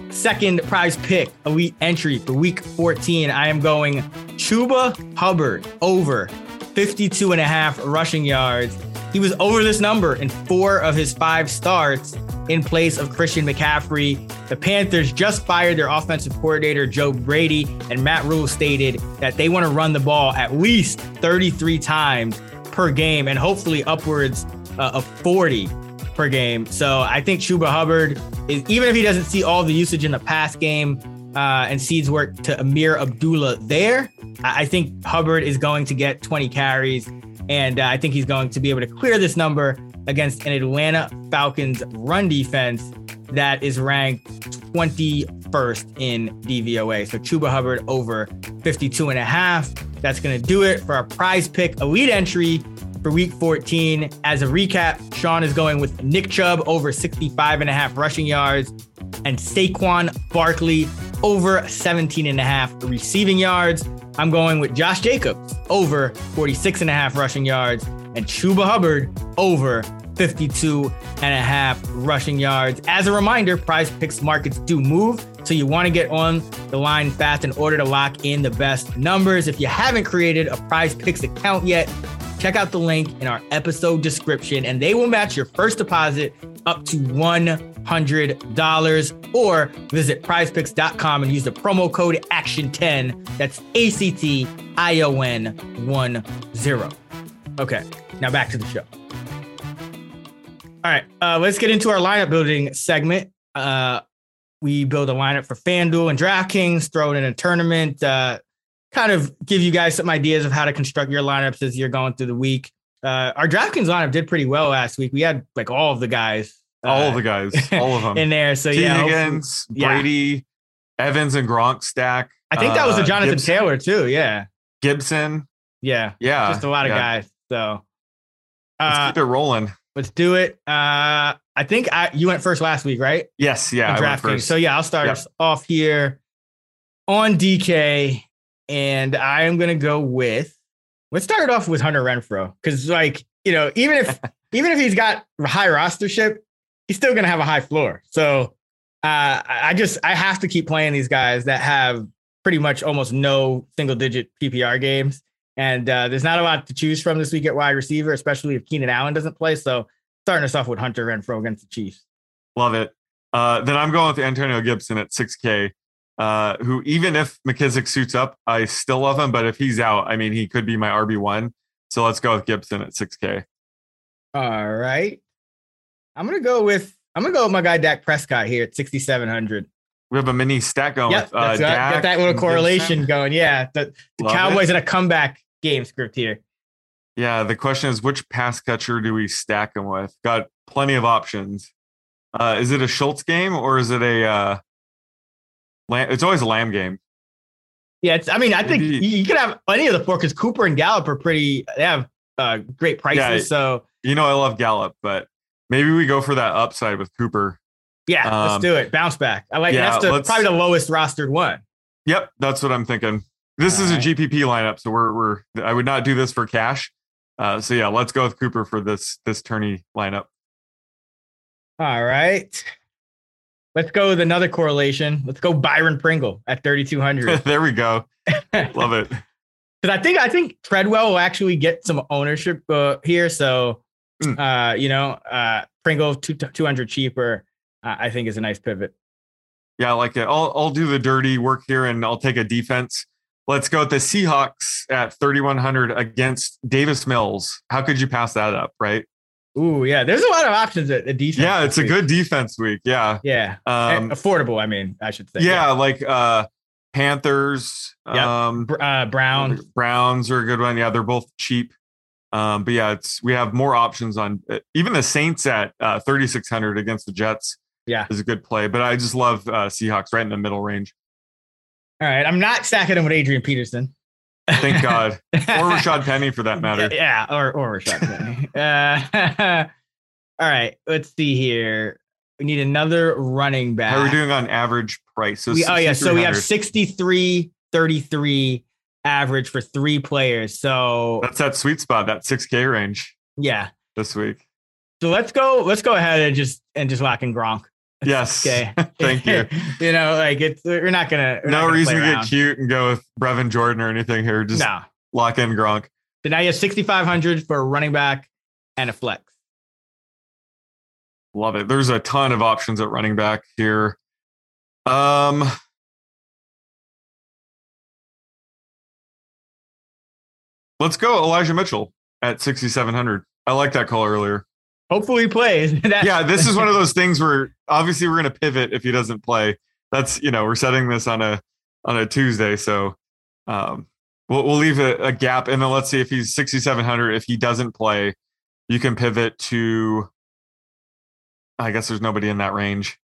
second prize pick, elite entry for week 14, I am going Chuba Hubbard over 52 and a half rushing yards. He was over this number in four of his five starts in place of Christian McCaffrey. The Panthers just fired their offensive coordinator, Joe Brady, and Matt Rhule stated that they want to run the ball at least 33 times per game and hopefully upwards uh, of 40 per game. So I think Chuba Hubbard is, even if he doesn't see all the usage in the pass game uh, and cedes work to Ameer Abdullah there, I I think Hubbard is going to get 20 carries. And uh, I think he's going to be able to clear this number against an Atlanta Falcons run defense that is ranked 21st in DVOA. So Chuba Hubbard over 52 and a half. That's going to do it for our prize pick elite entry for week 14. As a recap, Sean is going with Nick Chubb over 65 and a half rushing yards and Saquon Barkley over 17 and a half receiving yards. I'm going with Josh Jacobs over 46 and a half rushing yards and Chuba Hubbard over 52 and a half rushing yards. As a reminder, prize picks markets do move. So you want to get on the line fast in order to lock in the best numbers. If you haven't created a prize picks account yet, check out the link in our episode description and they will match your first deposit up to $100 or visit prizepicks.com and use the promo code ACTION10. That's A C T I O N 1 0. Okay, now back to the show. All right, uh, let's get into our lineup building segment. Uh, we build a lineup for FanDuel and DraftKings, throw it in a tournament, uh, kind of give you guys some ideas of how to construct your lineups as you're going through the week. Uh, our DraftKings lineup did pretty well last week. We had like all of the guys, uh, all of the guys, all of them in there. So T. yeah, Higgins, yeah. Brady, Evans, and Gronk stack. I think that was the Uh, Jonathan Gibson, Taylor too. Yeah, Gibson. yeah, Yeah, just a lot of yeah. guys. So Let's uh, keep it rolling. let's do it. Uh, I think I, you went first last week, right? Yes, yeah. in DraftKings. So yeah, I'll start Yep. off here on DK, and I am gonna go with. Let's start it off with Hunter Renfrow because, like, you know, even if even if he's got high rostership, he's still gonna have a high floor. So uh, I I just I have to keep playing these guys that have pretty much almost no single digit PPR games. And uh, there's not a lot to choose from this week at wide receiver, especially if Keenan Allen doesn't play. So starting us off with Hunter Renfrow against the Chiefs. Love it. Uh, then I'm going with Antonio Gibson at 6K, uh, who even if McKissic suits up, I still love him. But if he's out, I mean, he could be my RB1. So let's go with Gibson at 6K. All right. I'm gonna go with I'm gonna go with my guy Dak Prescott here at 6,700. We have a mini stack going Yep, with uh, that's Dak got that little correlation going. Yeah, the, the Cowboys it. in a comeback game script here. Yeah, the question is which pass catcher do we stack him with? Got plenty of options. Uh, is it a Schultz game or is it a? Uh, Lamb? It's always a Lamb game. Yeah, it's, I mean, I think Maybe- you, could have any of the four because Cooper and Gallup are pretty. They have uh, great prices. Yeah. so You know, I love Gallup, but maybe we go for that upside with Cooper. yeah, let's Um, do it. Bounce back. I like yeah, that's the, probably the lowest rostered one. Yep, that's what I'm thinking. This is Alright. a GPP lineup, so we're we're. I would not do this for cash. Uh, so yeah, let's go with Cooper for this this tourney lineup. All right. Let's go with another correlation. Let's go Byron Pringle at 3,200. there we go. Love it. because I think I think Treadwell will actually get some ownership uh, here. So, Mm. uh, you know, uh, Pringle two two hundred cheaper. Uh, I think is a nice pivot. Yeah, I like it. I'll I'll do the dirty work here and I'll take a defense. Let's go with the Seahawks at 3100 against Davis Mills. How could you pass that up, right? Ooh, yeah. There's a lot of options at, at defense. Yeah, it's a week. good defense week. Yeah. Yeah, Um affordable. I mean, I should say. yeah, like uh Panthers, Yep. um Uh, Brown. Browns are a good one. Yeah, they're both cheap. Um, but yeah, it's we have more options on uh, even the Saints at uh, 3600 against the Jets Yeah. is a good play. But I just love uh, Seahawks right in the middle range. All right. I'm not stacking them with Adrian Peterson. Thank God, or Rashad Penny for that matter. Yeah, or or Rashad Penny. uh, all right. Let's see here. We need another running back. How are we doing on average price? So We, oh yeah, so we have 6,300. 63 33 average for three players. So That's that sweet spot, that 6K range yeah. this week. So let's go let's go ahead and just and just lock in Gronk. Yes. Okay. Thank you. you know, like it's we're not gonna we're not no gonna reason to get cute and go with Brevin Jordan or anything here. Just No. lock in Gronk. So now you have 6,500 for a running back and a flex. Love it. There's a ton of options at running back here. Um, let's go Elijah Mitchell at 6,700. I like that call earlier. Hopefully he plays. Yeah, this is one of those things where obviously we're going to pivot if he doesn't play. That's you know we're setting this on a on a Tuesday, so um, we'll we'll leave a, a gap and then let's see if he's 6,700. If he doesn't play, you can pivot to. I guess there's nobody in that range.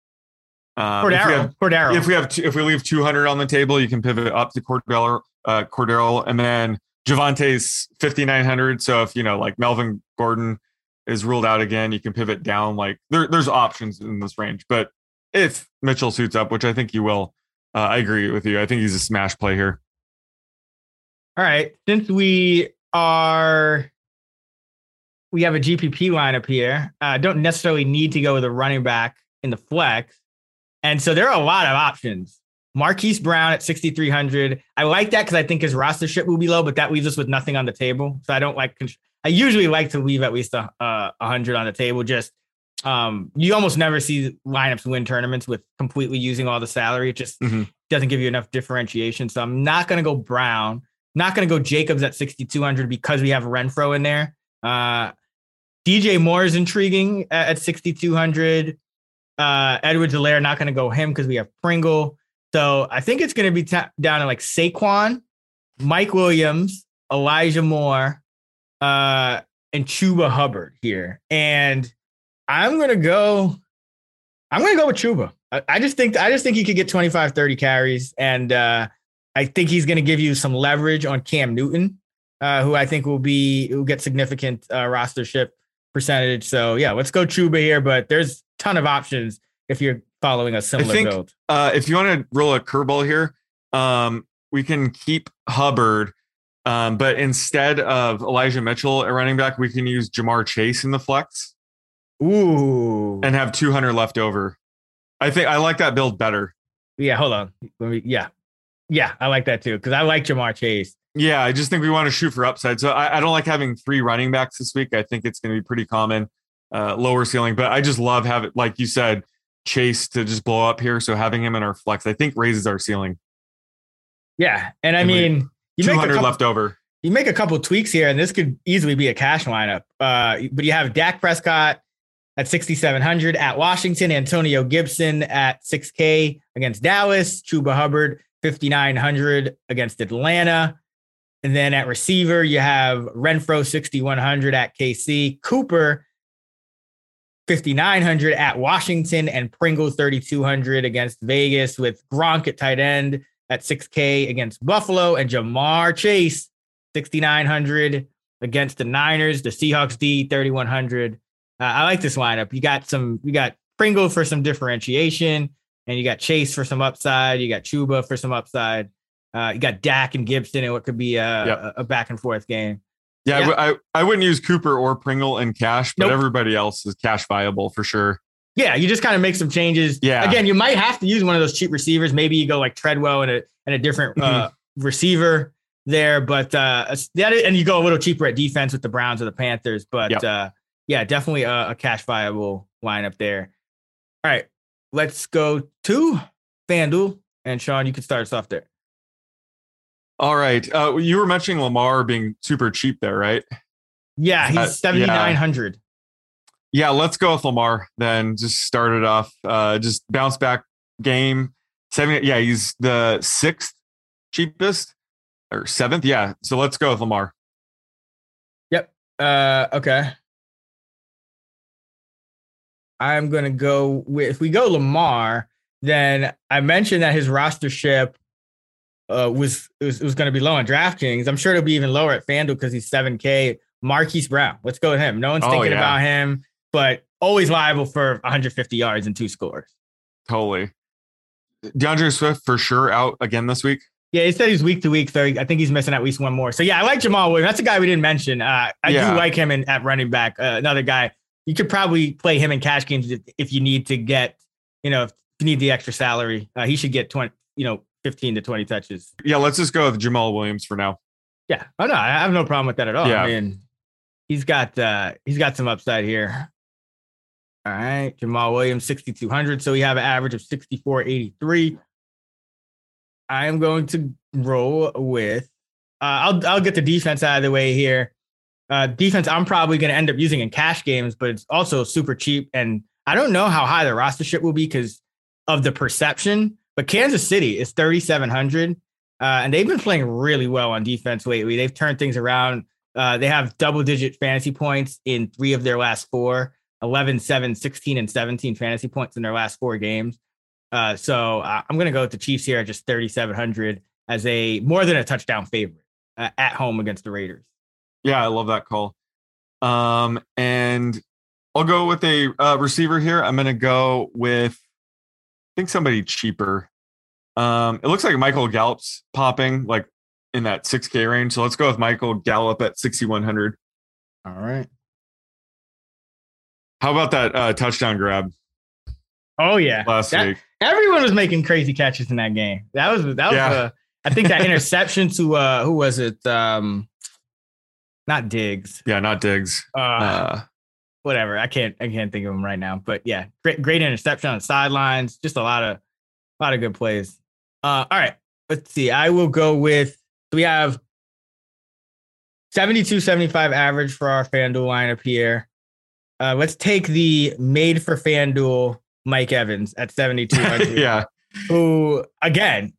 Um, if we have- Cordero. Cordero. if we have two, if we leave 200 on the table, you can pivot up to Cordero, uh, Cordero, and then Javonte's 5900. So if you know like Melvin Gordon is ruled out again, you can pivot down. Like there, there's options in this range, but if Mitchell suits up, which I think he will, uh, I agree with you. I think he's a smash play here. All right. Since we are, we have a GPP lineup here. Uh, don't necessarily need to go with a running back in the flex, and so there are a lot of options. Marquise Brown at 6,300. I like that because I think his roster ship will be low, but that leaves us with nothing on the table. So I don't like. I usually like to leave at least a uh, hundred on the table. Just um, you almost never see lineups win tournaments with completely using all the salary. It just Mhm. doesn't give you enough differentiation. So I'm not going to go Brown. Not going to go Jacobs at 6,200 because we have Renfrow in there. Uh, DJ Moore is intriguing at, at 6,200. Uh, Edwards-Helaire, not going to go him because we have Pringle. So I think it's going to be ta- down to like Saquon, Mike Williams, Elijah Moore, uh, and Chuba Hubbard here. And I'm going to go. I'm to go with Chuba. I, I just think I just think he could get 25, 30 carries, and uh, I think he's going to give you some leverage on Cam Newton, uh, who I think will be will get significant uh, rostership percentage. So yeah, let's go Chuba here. But there's a ton of options if you're following a similar think- build. Uh, if you want to roll a curveball here, um, we can keep Hubbard, um, but instead of Elijah Mitchell at running back, we can use Ja'Marr Chase in the flex Ooh, and have 200 left over. I think I like that build better. yeah. Hold on. Let me. Yeah, yeah. I like that too because I like Ja'Marr Chase. Yeah, I just think we want to shoot for upside. So I, I don't like having three running backs this week. I think it's going to be pretty common, uh, lower ceiling. But I just love having, like you said, Chase to just blow up here. So having him in our flex, I think raises our ceiling. Yeah, and I And mean, you make a 200 couple, left over. you make a couple tweaks here, and this could easily be a cash lineup. Uh, but you have Dak Prescott at 6,700 at Washington, Antonio Gibson at 6K against Dallas, Chuba Hubbard 5,900 against Atlanta. And then at receiver, you have Renfrow 6,100 at KC, Cooper 5,900 at Washington, and Pringle 3,200 against Vegas, with Gronk at tight end at 6K against Buffalo, and Ja'Marr Chase 6,900 against the Niners. The Seahawks D 3,100. Uh, I like this lineup. You got some, you got Pringle for some differentiation, and you got Chase for some upside. You got Chuba for some upside. Uh, you got Dak and Gibson, and what could be a, Yep. a, a back and forth game. Yeah, I Yeah. I, I, wouldn't use Cooper or Pringle in cash, but Nope. everybody else is cash viable for sure. Yeah, you just kind of make some changes. Yeah. Again, you might have to use one of those cheap receivers. Maybe you go like Treadwell and a and a different uh, receiver there, but uh, that and you go a little cheaper at defense with the Browns or the Panthers. But Yep. uh, yeah, definitely a, a cash viable lineup there. All right, let's go to FanDuel and Sean. You can start us off there. All right. Uh, you were mentioning Lamar being super cheap there, right? Yeah, he's seventy nine hundred. Yeah, let's go with Lamar then. Just start it off. Uh, just bounce back game. Seven. Yeah, he's the sixth cheapest or seventh. Yeah. So let's go with Lamar. Yep. Uh, okay. I'm gonna go with if we go Lamar, then I mentioned that his rostership uh was was, was gonna be low on DraftKings. I'm sure it'll be even lower at FanDuel because he's 7K. Marquise Brown. Let's go with him. No one's Oh, thinking yeah. about him, but always liable for 150 yards and two scores. Totally. D'Andre Swift for sure out again this week. Yeah, he said he's week to week, so I think he's missing at least one more. So yeah, I like Jamaal Williams. That's a guy we didn't mention. Uh, I Yeah. do like him in, at running back. Uh, another guy you could probably play him in cash games if, if you need to get, you know, if you need the extra salary. Uh, he should get twenty, you know, fifteen to twenty touches. Yeah, let's just go with Jamaal Williams for now. Yeah. Oh no, I have no problem with that at all. Yeah. I mean, he's got uh, he's got some upside here. All right, Jamaal Williams, sixty two hundred. So we have an average of sixty four eighty three. I am going to roll with. Uh, I'll I'll get the defense out of the way here. Uh, defense, I'm probably going to end up using in cash games, but it's also super cheap, and I don't know how high the rostership will be because of the perception. But Kansas City is 3,700, uh, and they've been playing really well on defense lately. They've turned things around. Uh, they have double digit fantasy points in three of their last four 11, 7, 16, and 17 fantasy points in their last four games. Uh, so uh, I'm going to go with the Chiefs here at just 3,700 as a more than a touchdown favorite uh, at home against the Raiders. Yeah, I love that call. Um, and I'll go with a uh, receiver here. I'm going to go with, I think somebody cheaper. Um, it looks like Michael Gallup's popping like in that 6K range. So let's go with Michael Gallup at 6,100. All right. How about that uh, touchdown grab Oh yeah, last That- week? everyone was making crazy catches in that game. That was that was. Yeah. Uh, I think that interception to uh, who was it? Um, not Diggs. Yeah, not Diggs. Uh, Uh, whatever. I can't I can't think of him right now. But yeah, great great interception on the sidelines. Just a lot of a lot of good plays. Uh, all right, let's see. I will go with we have 72 75 average for our FanDuel lineup here. Uh, let's take the made for FanDuel Mike Evans at 7200. yeah, who again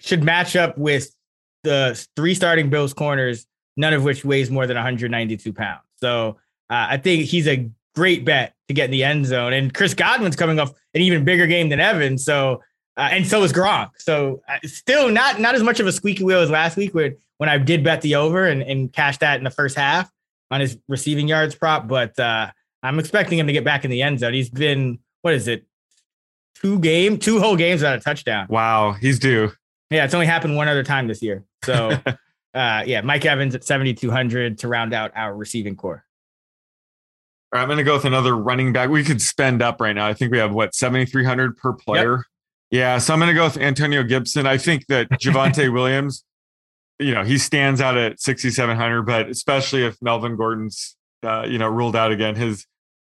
should match up with the three starting Bills corners, none of which weighs more than 192 pounds. So uh, I think he's a great bet to get in the end zone. And Chris Godwin's coming off an even bigger game than Evans. So uh, and so is Gronk. So uh, still not not as much of a squeaky wheel as last week when when I did bet the over and, and cashed that in the first half on his receiving yards prop. But uh, I'm expecting him to get back in the end zone. He's been what is it? Two game, two whole games without a touchdown. wow, he's due. Yeah, it's only happened one other time this year. So, uh, yeah, Mike Evans at 7,200 to round out our receiving corps. All right, I'm going to go with another running back. We could spend up right now. I think we have what 7,300 per player. Yeah, so I'm going to go with Antonio Gibson. I think that Javonte Williams, you know, he stands out at 6,700, but especially if Melvin Gordon's, uh, you know, ruled out again, his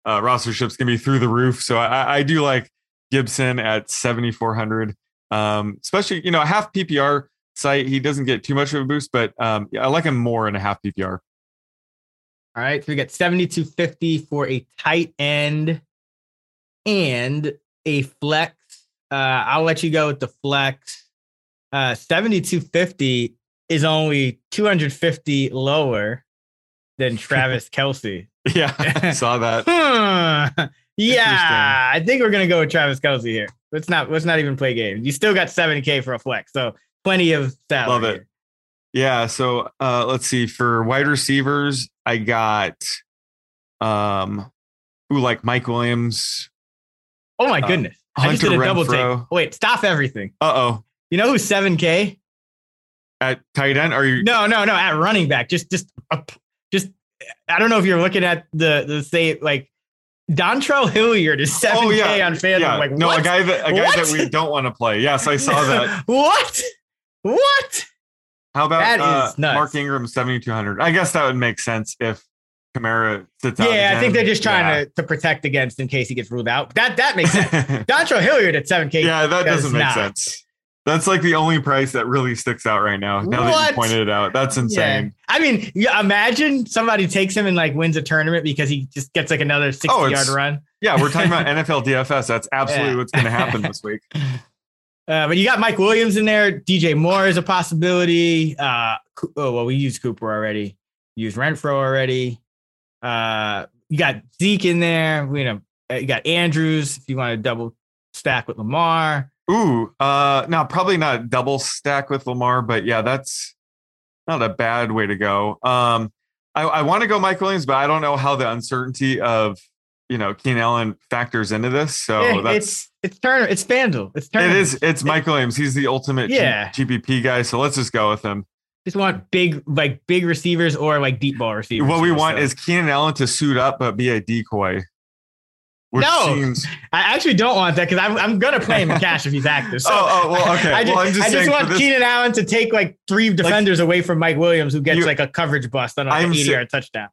uh, roster ship's going to be through the roof. So I, I do like Gibson at 7,400. Um, especially, you know, a half PPR site, he doesn't get too much of a boost, but um, yeah, I like him more in a half PPR. All right, so we got 7,250 for a tight end and a flex. Uh, I'll let you go with the flex. Uh, 7,250 is only 250 lower than Travis Kelce. Yeah, I saw that. Hmm. Yeah, I think we're gonna go with Travis Kelce here. Let's not let's not even play games. You still got 7k for a flex, so plenty of salary. Love it. Yeah. So uh, let's see. For wide receivers, I got um who like Mike Williams. Oh my Uh, goodness. I just did a Hunter double take. Wait, stop everything. Uh oh. You know who's 7k? At tight end, are you? No, no, no. At running back, just, just, uh, just. I don't know if you're looking at the the say like Dontrell Hilliard is 7k Oh, yeah. on FanDuel. Yeah. Like, no, what? a guy that a guy What? that we don't want to play. Yes, I saw that. what? What? How about That uh. Mark Ingram seventy two hundred? I guess that would make sense if Kamara sits out. Yeah, I think they're just trying to, to protect against in case he gets ruled out. That that makes sense. Dontrell Hilliard at 7k. yeah, that does doesn't make not. sense. That's like the only price that really sticks out right now. Now that you pointed it out, that's insane. Yeah. I mean, yeah, imagine somebody takes him and like wins a tournament because he just gets like another 60 Oh, yard run. Yeah, we're talking about NFL DFS. That's absolutely Yeah. what's going to happen this week. Uh, but you got Mike Williams in there. DJ Moore is a possibility. Uh, oh, well, we used Cooper already. Used Renfrow already. Uh, you got Zeke in there. You know, uh, you got Andrews if you want to double stack with Lamar. Ooh, uh, no, probably not double stack with Lamar, but yeah, that's not a bad way to go. Um, I, I want to go Mike Williams, but I don't know how the uncertainty of you know Keenan Allen factors into this. So Yeah, that's it's it's Turner. It's FanDuel. It's Turner. is it's Mike Williams. He's the ultimate G- Yeah. GPP guy. So let's just go with him. Just want big like big receivers or like deep ball receivers. what we want so. is Keenan Allen to suit up but be a decoy. Which No. seems I actually don't want that because I'm, I'm gonna play him in cash if he's active. So Oh, oh, well, okay. I just, Well, I'm just I just want this- Keenan Allen to take like three defenders away from Mike Williams, who gets You- like a coverage bust on like I'm an 80 yard touchdown.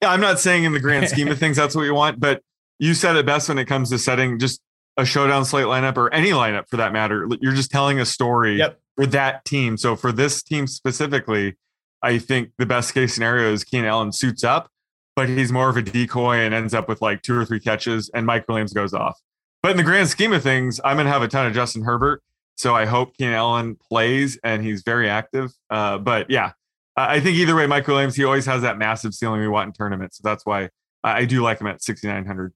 Yeah, I'm not saying in the grand scheme of things that's what you want, but you said it best when it comes to setting just a showdown slate lineup or any lineup for that matter. You're just telling a story Yep. for that team. So for this team specifically, I think the best case scenario is Keenan Allen suits up, but he's more of a decoy and ends up with like two or three catches, and Mike Williams goes off. But in the grand scheme of things, I'm gonna have a ton of Justin Herbert. So I hope Keenan Allen plays and he's very active. Uh, but yeah, I think either way, Mike Williams, he always has that massive ceiling we want in tournaments. So that's why I do like him at 6,900.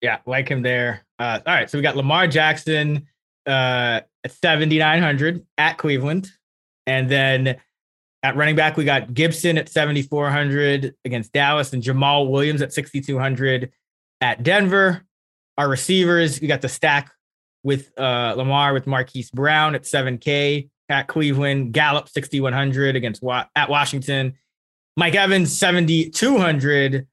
Yeah, like him there. Uh, all right, so we got Lamar Jackson uh, at 7,900 at Cleveland. And then at running back, we got Gibson at 7,400 against Dallas and Jamaal Williams at 6,200 at Denver. Our receivers, we got the stack with uh, Lamar with Marquise Brown at 7K at Cleveland, Gallup 6,100 against at Washington, Mike Evans 7,200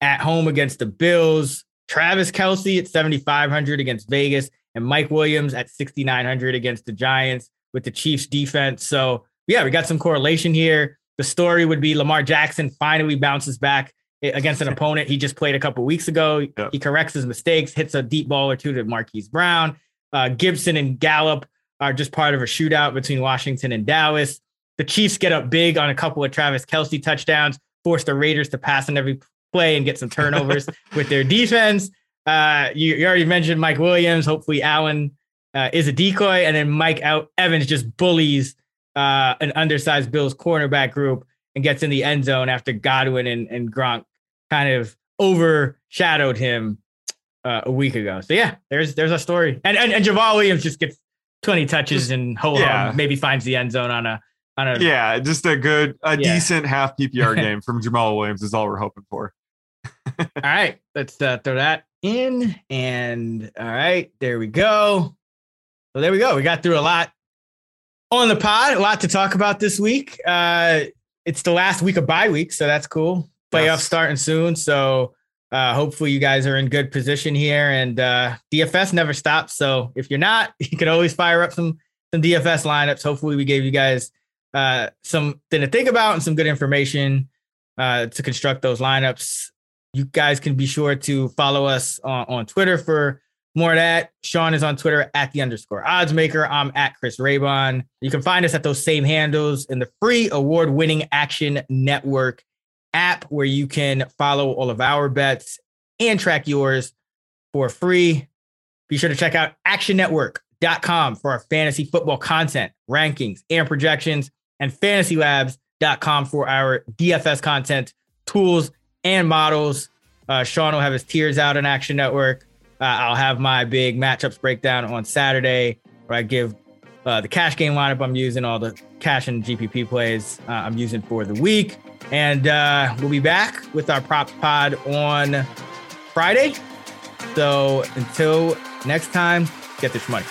at home against the Bills. Travis Kelce at 7,500 against Vegas, and Mike Williams at 6,900 against the Giants with the Chiefs defense. So, yeah, we got some correlation here. the story would be Lamar Jackson finally bounces back against an opponent he just played a couple weeks ago. Yep. He corrects his mistakes, hits a deep ball or two to Marquise Brown. Uh, Gibson and Gallup are just part of a shootout between Washington and Dallas. The Chiefs get up big on a couple of Travis Kelce touchdowns, force the Raiders to pass on every play and get some turnovers with their defense. Uh, you, you, already mentioned Mike Williams. Hopefully, Allen uh, is a decoy, and then Mike Out Evans just bullies uh, an undersized Bills cornerback group and gets in the end zone after Godwin and, and Gronk kind of overshadowed him uh, a week ago. So yeah, there's there's a story, and and, and Jamaal Williams just gets 20 touches just, and ho yeah. maybe finds the end zone on a on a yeah, just a good a yeah. decent half PPR game from Jamaal Williams is all we're hoping for. all right, let's uh, throw that in, and all right, there we go. So there we go. We got through a lot on the pod, a lot to talk about this week. Uh, it's the last week of bye week, so that's cool. Playoffs yes. starting soon, so uh, hopefully you guys are in good position here. And uh, DFS never stops, so if you're not, you can always fire up some some DFS lineups. Hopefully, we gave you guys uh, something to think about and some good information uh, to construct those lineups. You guys can be sure to follow us on, on Twitter for more of that. Sean is on Twitter at the underscore odds maker. I'm at Chris Raybon. You can find us at those same handles in the free award winning Action Network app where you can follow all of our bets and track yours for free. Be sure to check out actionnetwork.com for our fantasy football content, rankings, and projections, and fantasylabs.com for our DFS content, tools, and models. Uh, Sean will have his tiers out on Action Network. Uh, I'll have my big matchups breakdown on Saturday where I give uh, the cash game lineup I'm using, all the cash and GPP plays uh, I'm using for the week. And uh, we'll be back with our props pod on Friday. So until next time, get this money.